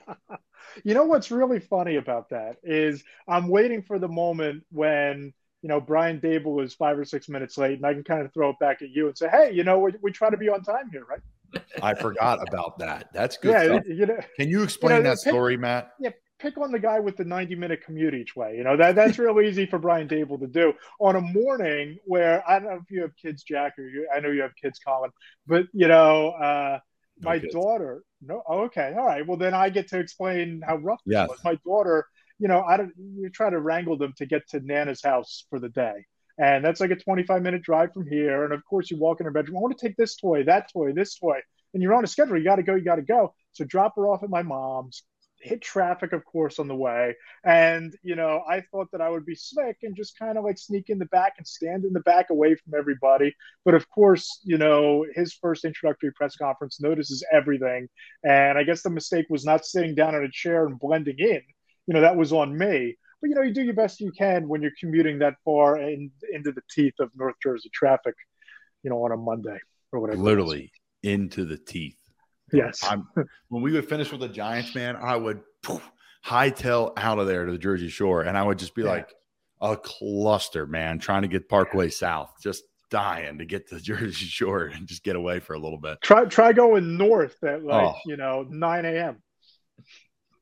you know what's really funny about that is I'm waiting for the moment when you know Brian Daboll was five or six minutes late, and I can kind of throw it back at you and say, "Hey, you know, we, we try to be on time here, right?" I forgot about that. That's good. Yeah, you know, can you explain you know, that story, Matt? Yeah, pick on the guy with the 90 minute commute each way. You know, that that's real easy for Brian Daboll to do on a morning where I don't know if you have kids, Jack, or you, I know you have kids, Colin, but you know, uh, no my kids. daughter, no, oh, okay, all right. Well, then I get to explain how rough yes. it was. My daughter, you know, I don't, you try to wrangle them to get to Nana's house for the day. And that's like a 25 minute drive from here. And of course, you walk in her bedroom. I want to take this toy, that toy, this toy. And you're on a schedule. You got to go, you got to go. So drop her off at my mom's hit traffic, of course, on the way. And, you know, I thought that I would be slick and just kind of like sneak in the back and stand in the back away from everybody. But of course, you know, his first introductory press conference notices everything. And I guess the mistake was not sitting down in a chair and blending in. You know, that was on me. But, you know, you do your best you can when you're commuting that far in, into the teeth of North Jersey traffic, you know, on a Monday or whatever. Literally into the teeth. Yes. I'm, when we would finish with the Giants, man, I would poof, hightail out of there to the Jersey Shore, and I would just be yeah. like a cluster, man, trying to get Parkway South, just dying to get to the Jersey Shore and just get away for a little bit. Try try going north at like oh. you know nine a.m.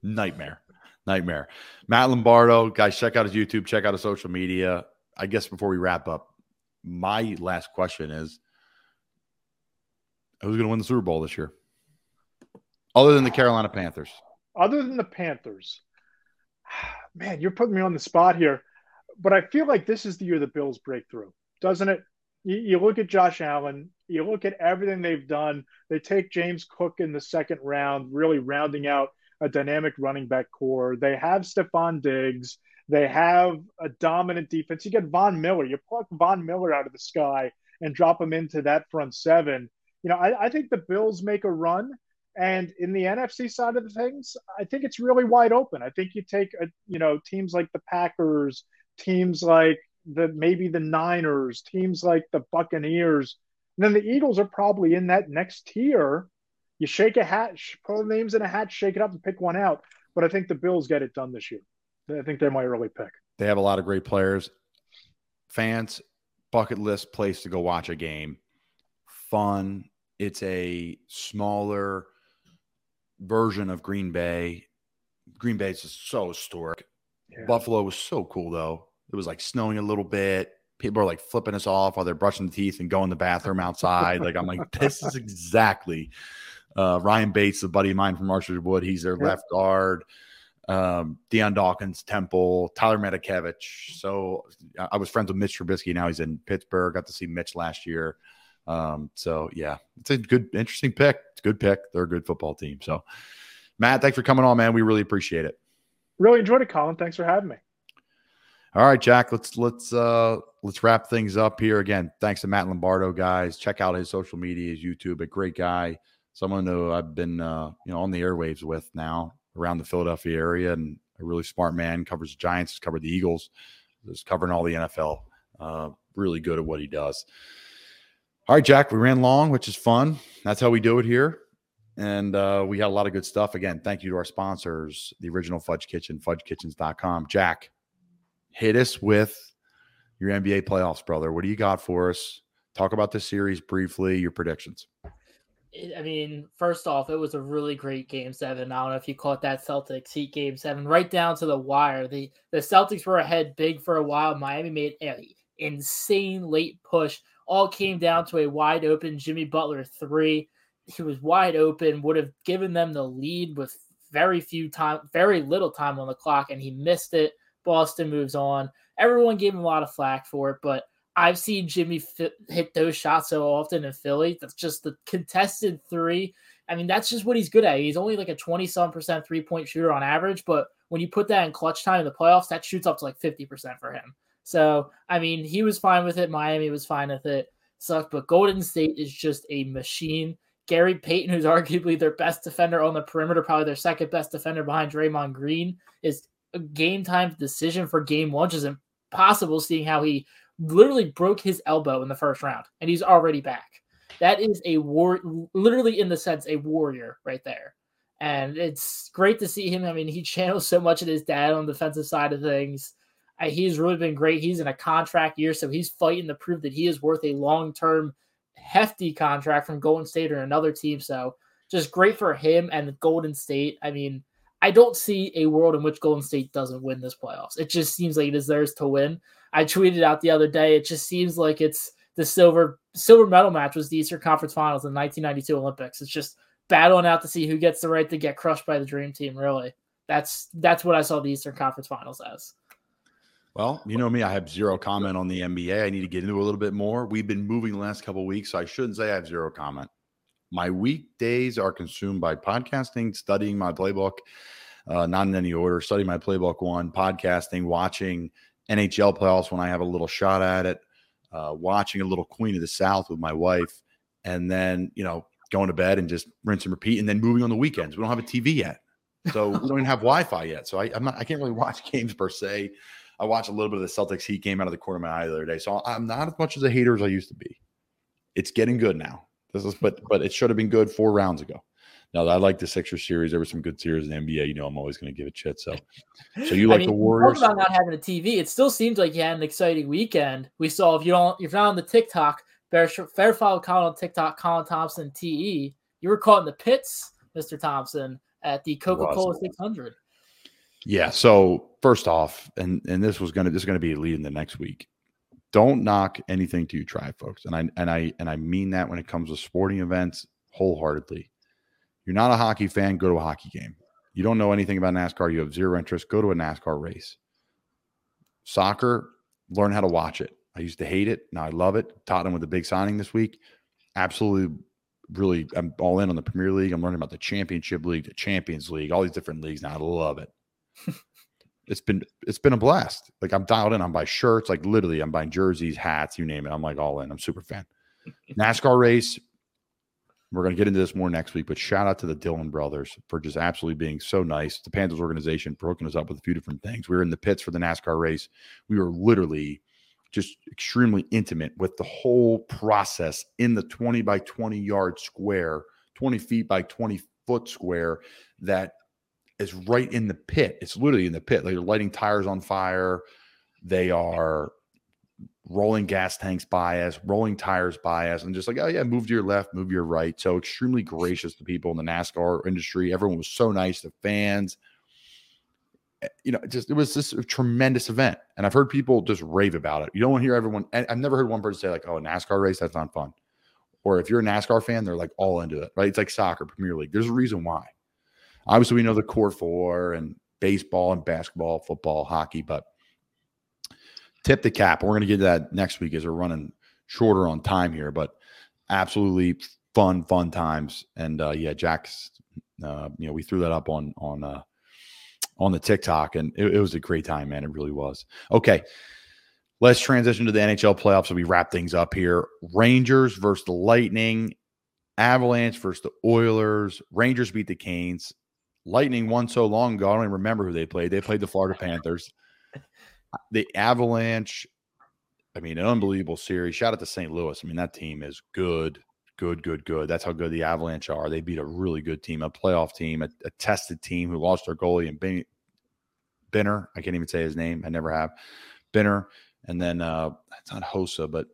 Nightmare, nightmare. Matt Lombardo, guys, check out his YouTube, check out his social media. I guess before we wrap up, my last question is: Who's going to win the Super Bowl this year? Other than the Carolina Panthers. Other than the Panthers. Man, you're putting me on the spot here. But I feel like this is the year the Bills break through, doesn't it? You, you look at Josh Allen, you look at everything they've done. They take James Cook in the second round, really rounding out a dynamic running back core. They have Stefon Diggs. They have a dominant defense. You get Von Miller. You pluck Von Miller out of the sky and drop him into that front seven. You know, I, I think the Bills make a run. And in the NFC side of the things, I think it's really wide open. I think you take a, you know teams like the Packers, teams like the maybe the Niners, teams like the Buccaneers, and then the Eagles are probably in that next tier. You shake a hat, put names in a hat, shake it up, and pick one out. But I think the Bills get it done this year. I think they're my early pick. They have a lot of great players. Fans, bucket list place to go watch a game. Fun. It's a smaller version of Green Bay. Green Bay is just so historic. Yeah. Buffalo was so cool though. It was like snowing a little bit. People are like flipping us off while they're brushing the teeth and going to the bathroom outside. like I'm like, this is exactly uh, Ryan Bates, a buddy of mine from Marshall Wood. He's their left guard. Um, Dion Dawkins, Temple, Tyler Matakevich. So I was friends with Mitch Trubisky. Now he's in Pittsburgh. Got to see Mitch last year. Um, so yeah, it's a good, interesting pick. It's a good pick. They're a good football team. So Matt, thanks for coming on, man. We really appreciate it. Really enjoyed it, Colin. Thanks for having me. All right, Jack. Let's let's uh let's wrap things up here. Again, thanks to Matt Lombardo, guys. Check out his social media, his YouTube. A great guy, someone who I've been uh, you know on the airwaves with now around the Philadelphia area, and a really smart man. Covers the Giants, covered the Eagles, is covering all the NFL. Uh, really good at what he does. All right, Jack, we ran long, which is fun. That's how we do it here. And uh, we had a lot of good stuff. Again, thank you to our sponsors, the original Fudge Kitchen, fudgekitchens.com. Jack, hit us with your NBA playoffs, brother. What do you got for us? Talk about this series briefly, your predictions. I mean, first off, it was a really great game seven. I don't know if you caught that Celtics Heat game seven, right down to the wire. The the Celtics were ahead big for a while. Miami made an insane late push all came down to a wide open Jimmy Butler three. He was wide open, would have given them the lead with very few time, very little time on the clock, and he missed it. Boston moves on. Everyone gave him a lot of flack for it, but I've seen Jimmy hit those shots so often in Philly. That's just the contested three. I mean, that's just what he's good at. He's only like a 20 some percent three point shooter on average, but when you put that in clutch time in the playoffs, that shoots up to like 50% for him. So, I mean, he was fine with it. Miami was fine with it. Sucked, but Golden State is just a machine. Gary Payton, who's arguably their best defender on the perimeter, probably their second best defender behind Draymond Green, is a game time decision for game one, which is impossible seeing how he literally broke his elbow in the first round and he's already back. That is a war, literally in the sense, a warrior right there. And it's great to see him. I mean, he channels so much of his dad on the defensive side of things uh, he's really been great. He's in a contract year, so he's fighting to prove that he is worth a long term, hefty contract from Golden State or another team. So just great for him and Golden State. I mean, I don't see a world in which Golden State doesn't win this playoffs. It just seems like it is theirs to win. I tweeted out the other day. It just seems like it's the silver silver medal match was the Eastern Conference Finals in 1992 Olympics. It's just battling out to see who gets the right to get crushed by the Dream Team. Really, that's that's what I saw the Eastern Conference Finals as. Well, you know me, I have zero comment on the NBA. I need to get into a little bit more. We've been moving the last couple weeks, so I shouldn't say I have zero comment. My weekdays are consumed by podcasting, studying my playbook. uh, not in any order. studying my playbook one, podcasting, watching NHL playoffs when I have a little shot at it, uh, watching a little Queen of the South with my wife, and then you know going to bed and just rinse and repeat, and then moving on the weekends. We don't have a TV yet, so we don't even have Wi-Fi yet. So I, I'm not, I can't really watch games per se. I watched a little bit of the Celtics Heat game out of the corner of my eye the other day, so I'm not as much as a hater as I used to be. It's getting good now. This is, but but it should have been good four rounds ago. Now I like the Sixers series. There were some good series in the NBA. You know, I'm always going to give it shit. So, so you like I mean, the Warriors? About not having a TV, it still seems like you had an exciting weekend. We saw if you don't, if you're not on the TikTok, fair, fair follow Colin on TikTok, Colin Thompson TE. You were caught in the pits, Mr. Thompson, at the Coca Cola 600. Yeah. So first off, and and this was gonna this is gonna be leading the next week. Don't knock anything to you try, folks. And I and I and I mean that when it comes to sporting events wholeheartedly. You're not a hockey fan, go to a hockey game. You don't know anything about NASCAR, you have zero interest, go to a NASCAR race. Soccer, learn how to watch it. I used to hate it. Now I love it. Tottenham with the big signing this week. Absolutely, really, I'm all in on the Premier League. I'm learning about the Championship League, the Champions League, all these different leagues now. I love it. it's been it's been a blast. Like I'm dialed in. I'm buying shirts. Like literally, I'm buying jerseys, hats, you name it. I'm like all in. I'm super fan. NASCAR race. We're going to get into this more next week, but shout out to the Dillon brothers for just absolutely being so nice. The Panthers organization hooking us up with a few different things. We were in the pits for the NASCAR race. We were literally just extremely intimate with the whole process in the 20 by 20 yard square, 20 feet by 20 foot square that is right in the pit. It's literally in the pit. Like they're lighting tires on fire. They are rolling gas tanks by us, rolling tires by us, and just like, oh yeah, move to your left, move to your right. So extremely gracious to people in the NASCAR industry. Everyone was so nice. The fans, eh, you know, just it was a tremendous event. And I've heard people just rave about it. You don't want to hear everyone. I've never heard one person say like, "Oh, a NASCAR race that's not fun," or if you're a NASCAR fan, they're like all into it. Right? It's like soccer, Premier League. There's a reason why. Obviously, we know the core four and baseball and basketball, football, hockey, but tip the cap. We're going to get to that next week as we're running shorter on time here, but absolutely fun, fun times. And uh, yeah, Jack's, uh, you know, we threw that up on on uh, on the TikTok, and it, it was a great time, man. It really was. Okay, let's transition to the NHL playoffs. So we wrap things up here. Rangers versus the Lightning. Avalanche versus the Oilers. Rangers beat the Canes. Lightning won so long ago. I don't even remember who they played. They played the Florida Panthers. The Avalanche, I mean, an unbelievable series. Shout out to St. Louis. I mean, that team is good, good, good, good. That's how good the Avalanche are. They beat a really good team, a playoff team, a, a tested team who lost their goalie and ben, Benner. I can't even say his name. I never have. Binner. And then uh it's not Hossa, but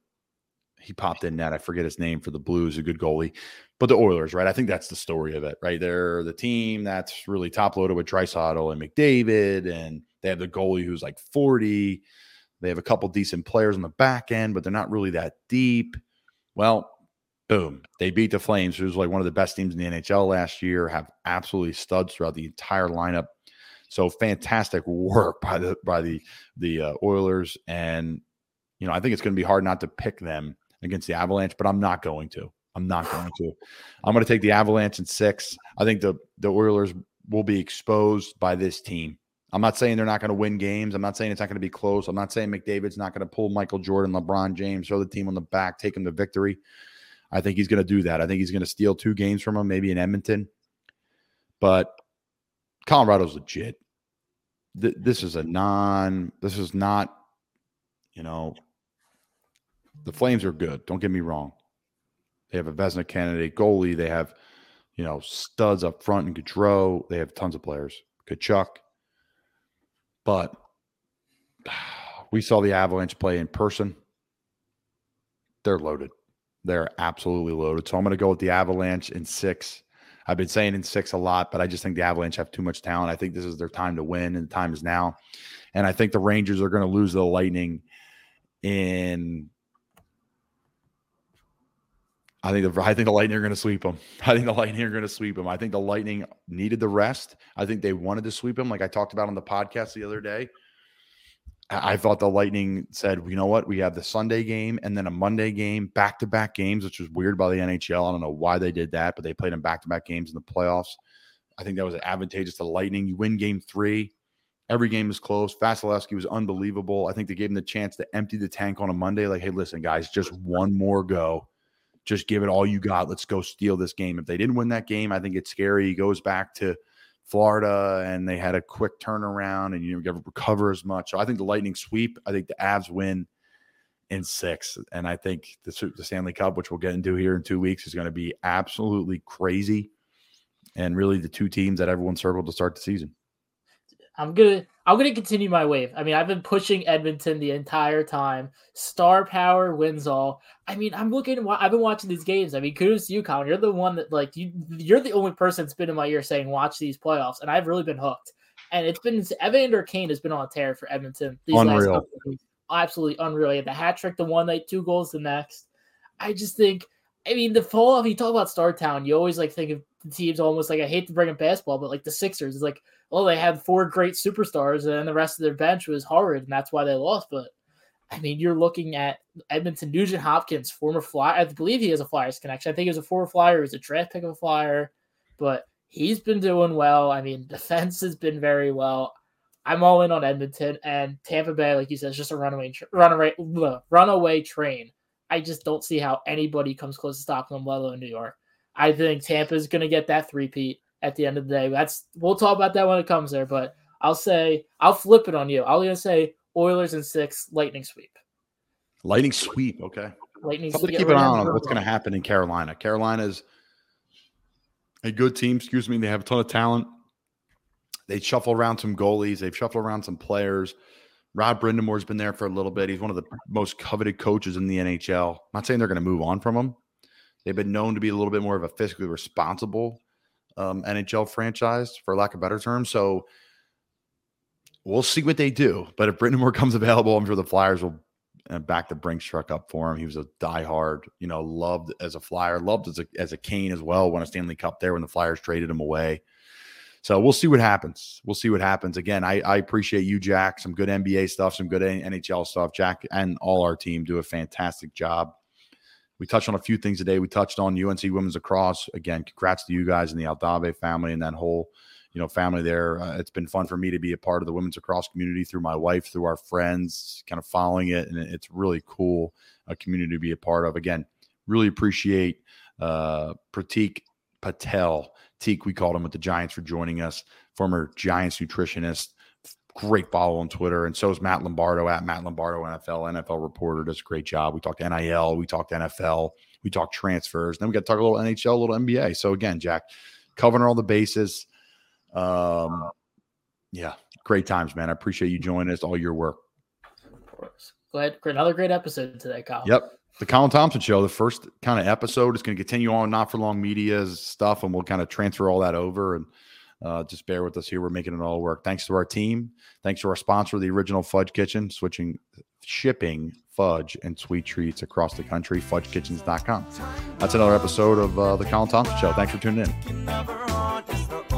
he popped in net. I forget his name for the Blues, a good goalie. But the Oilers, right? I think that's the story of it, right? They're the team that's really top loaded with Draisaitl and McDavid, and they have the goalie who's like 40. They have a couple decent players on the back end, but they're not really that deep. Well, boom, they beat the Flames, who's like one of the best teams in the NHL last year, have absolutely studs throughout the entire lineup. So fantastic work by the by the the uh, Oilers, and you know I think it's going to be hard not to pick them against the Avalanche, but I'm not going to. I'm not going to. I'm going to take the Avalanche in six. I think the the Oilers will be exposed by this team. I'm not saying they're not going to win games. I'm not saying it's not going to be close. I'm not saying McDavid's not going to pull Michael Jordan, LeBron James, throw the team on the back, take them to victory. I think he's going to do that. I think he's going to steal two games from them, maybe in Edmonton. But Colorado's legit. This is a non. This is not. You know, the Flames are good. Don't get me wrong. They have a Vezina candidate goalie. They have, you know, studs up front in Gaudreau. They have tons of players. Tkachuk. But we saw the Avalanche play in person. They're loaded. They're absolutely loaded. So I'm going to go with the Avalanche in six. I've been saying in six a lot, but I just think the Avalanche have too much talent. I think this is their time to win, and the time is now. And I think the Rangers are going to lose the Lightning in I think the I think the Lightning are going to sweep them. I think the Lightning are going to sweep them. I think the Lightning needed the rest. I think they wanted to sweep them, like I talked about on the podcast the other day. I, thought the Lightning said, you know what, we have the Sunday game and then a Monday game, back to back games, which was weird by the NHL. I don't know why they did that, but they played in back to back games in the playoffs. I think that was advantageous to the Lightning. You win game three. Every game is close. Vasilevskiy was unbelievable. I think they gave him the chance to empty the tank on a Monday. Like, hey, listen, guys, just one more go. Just give it all you got. Let's go steal this game. If they didn't win that game, I think it's scary. He goes back to Florida and they had a quick turnaround and you never recover as much. So I think the Lightning sweep. I think the Avs win in six. And I think the, the Stanley Cup, which we'll get into here in two weeks, is going to be absolutely crazy. And really the two teams that everyone circled to start the season. I'm gonna I'm gonna continue my wave. I mean, I've been pushing Edmonton the entire time. Star power wins all. I mean, I'm looking. I've been watching these games. I mean, kudos to you, Colin. You're the one that like you. You're the only person that's been in my ear saying watch these playoffs, and I've really been hooked. And it's been Evander Kane has been on a tear for Edmonton these unreal. last couple of weeks. Absolutely unreal. He had the hat trick the one night, two goals the next. I just think. I mean, the fall off. You talk about Star Town. You always like think of the teams almost like I hate to bring up basketball, but like the Sixers is like well, they had four great superstars and the rest of their bench was horrid, and that's why they lost. But I mean, you're looking at Edmonton Nugent Hopkins, former Flyer. I believe he has a Flyers connection. I think he was a former Flyer. He was a draft pick of a Flyer, but he's been doing well. I mean, defense has been very well. I'm all in on Edmonton and Tampa Bay, like you said, is just a runaway, runaway, runaway train. I just don't see how anybody comes close to stopping them, let alone New York. I think Tampa's going to get that three-peat at the end of the day. That's we'll talk about that when it comes there, but I'll say I'll flip it on you. I'll gonna say Oilers in six, Lightning sweep. Lightning sweep, okay. Lightning Something to keep an eye on what's going to happen in Carolina. Carolina's a good team. Excuse me. They have a ton of talent. They shuffle around some goalies. They've shuffled around some players. Rod Brind'Amour's been there for a little bit. He's one of the most coveted coaches in the NHL. I'm not saying they're going to move on from him. They've been known to be a little bit more of a fiscally responsible um, NHL franchise, for lack of better term. So we'll see what they do. But if Brind'Amour comes available, I'm sure the Flyers will uh, back the Brinks truck up for him. He was a diehard, you know, loved as a Flyer, loved as a as a Cane as well. Won a Stanley Cup there when the Flyers traded him away. So we'll see what happens. We'll see what happens. Again, I, I appreciate you, Jack. Some good NBA stuff, some good NHL stuff. Jack and all our team do a fantastic job. We touched on a few things today. We touched on UNC women's lacrosse. Again, congrats to you guys and the Aldave family and that whole, you know, family there. Uh, it's been fun for me to be a part of the women's lacrosse community through my wife, through our friends, kind of following it, and it's really cool a community to be a part of. Again, really appreciate uh, Pratik Patel. Teak, we called him with the Giants for joining us. Former Giants nutritionist, great follow on Twitter. And so is Matt Lombardo at Matt Lombardo NFL, NFL reporter, does a great job. We talked NIL, we talked NFL, we talked transfers. Then we got to talk a little NHL, a little NBA. So again, Jack, covering all the bases. Um, yeah, great times, man. I appreciate you joining us, all your work. Of course. Glad another great episode today, Kyle. Yep. The Colin Thompson Show, the first kind of episode is going to continue on not for long media stuff, and we'll kind of transfer all that over and uh, just bear with us here. We're making it all work. Thanks to our team. Thanks to our sponsor, the original Fudge Kitchen, switching shipping fudge and sweet treats across the country. FudgeKitchens.com. That's another episode of uh, the Colin Thompson Show. Thanks for tuning in.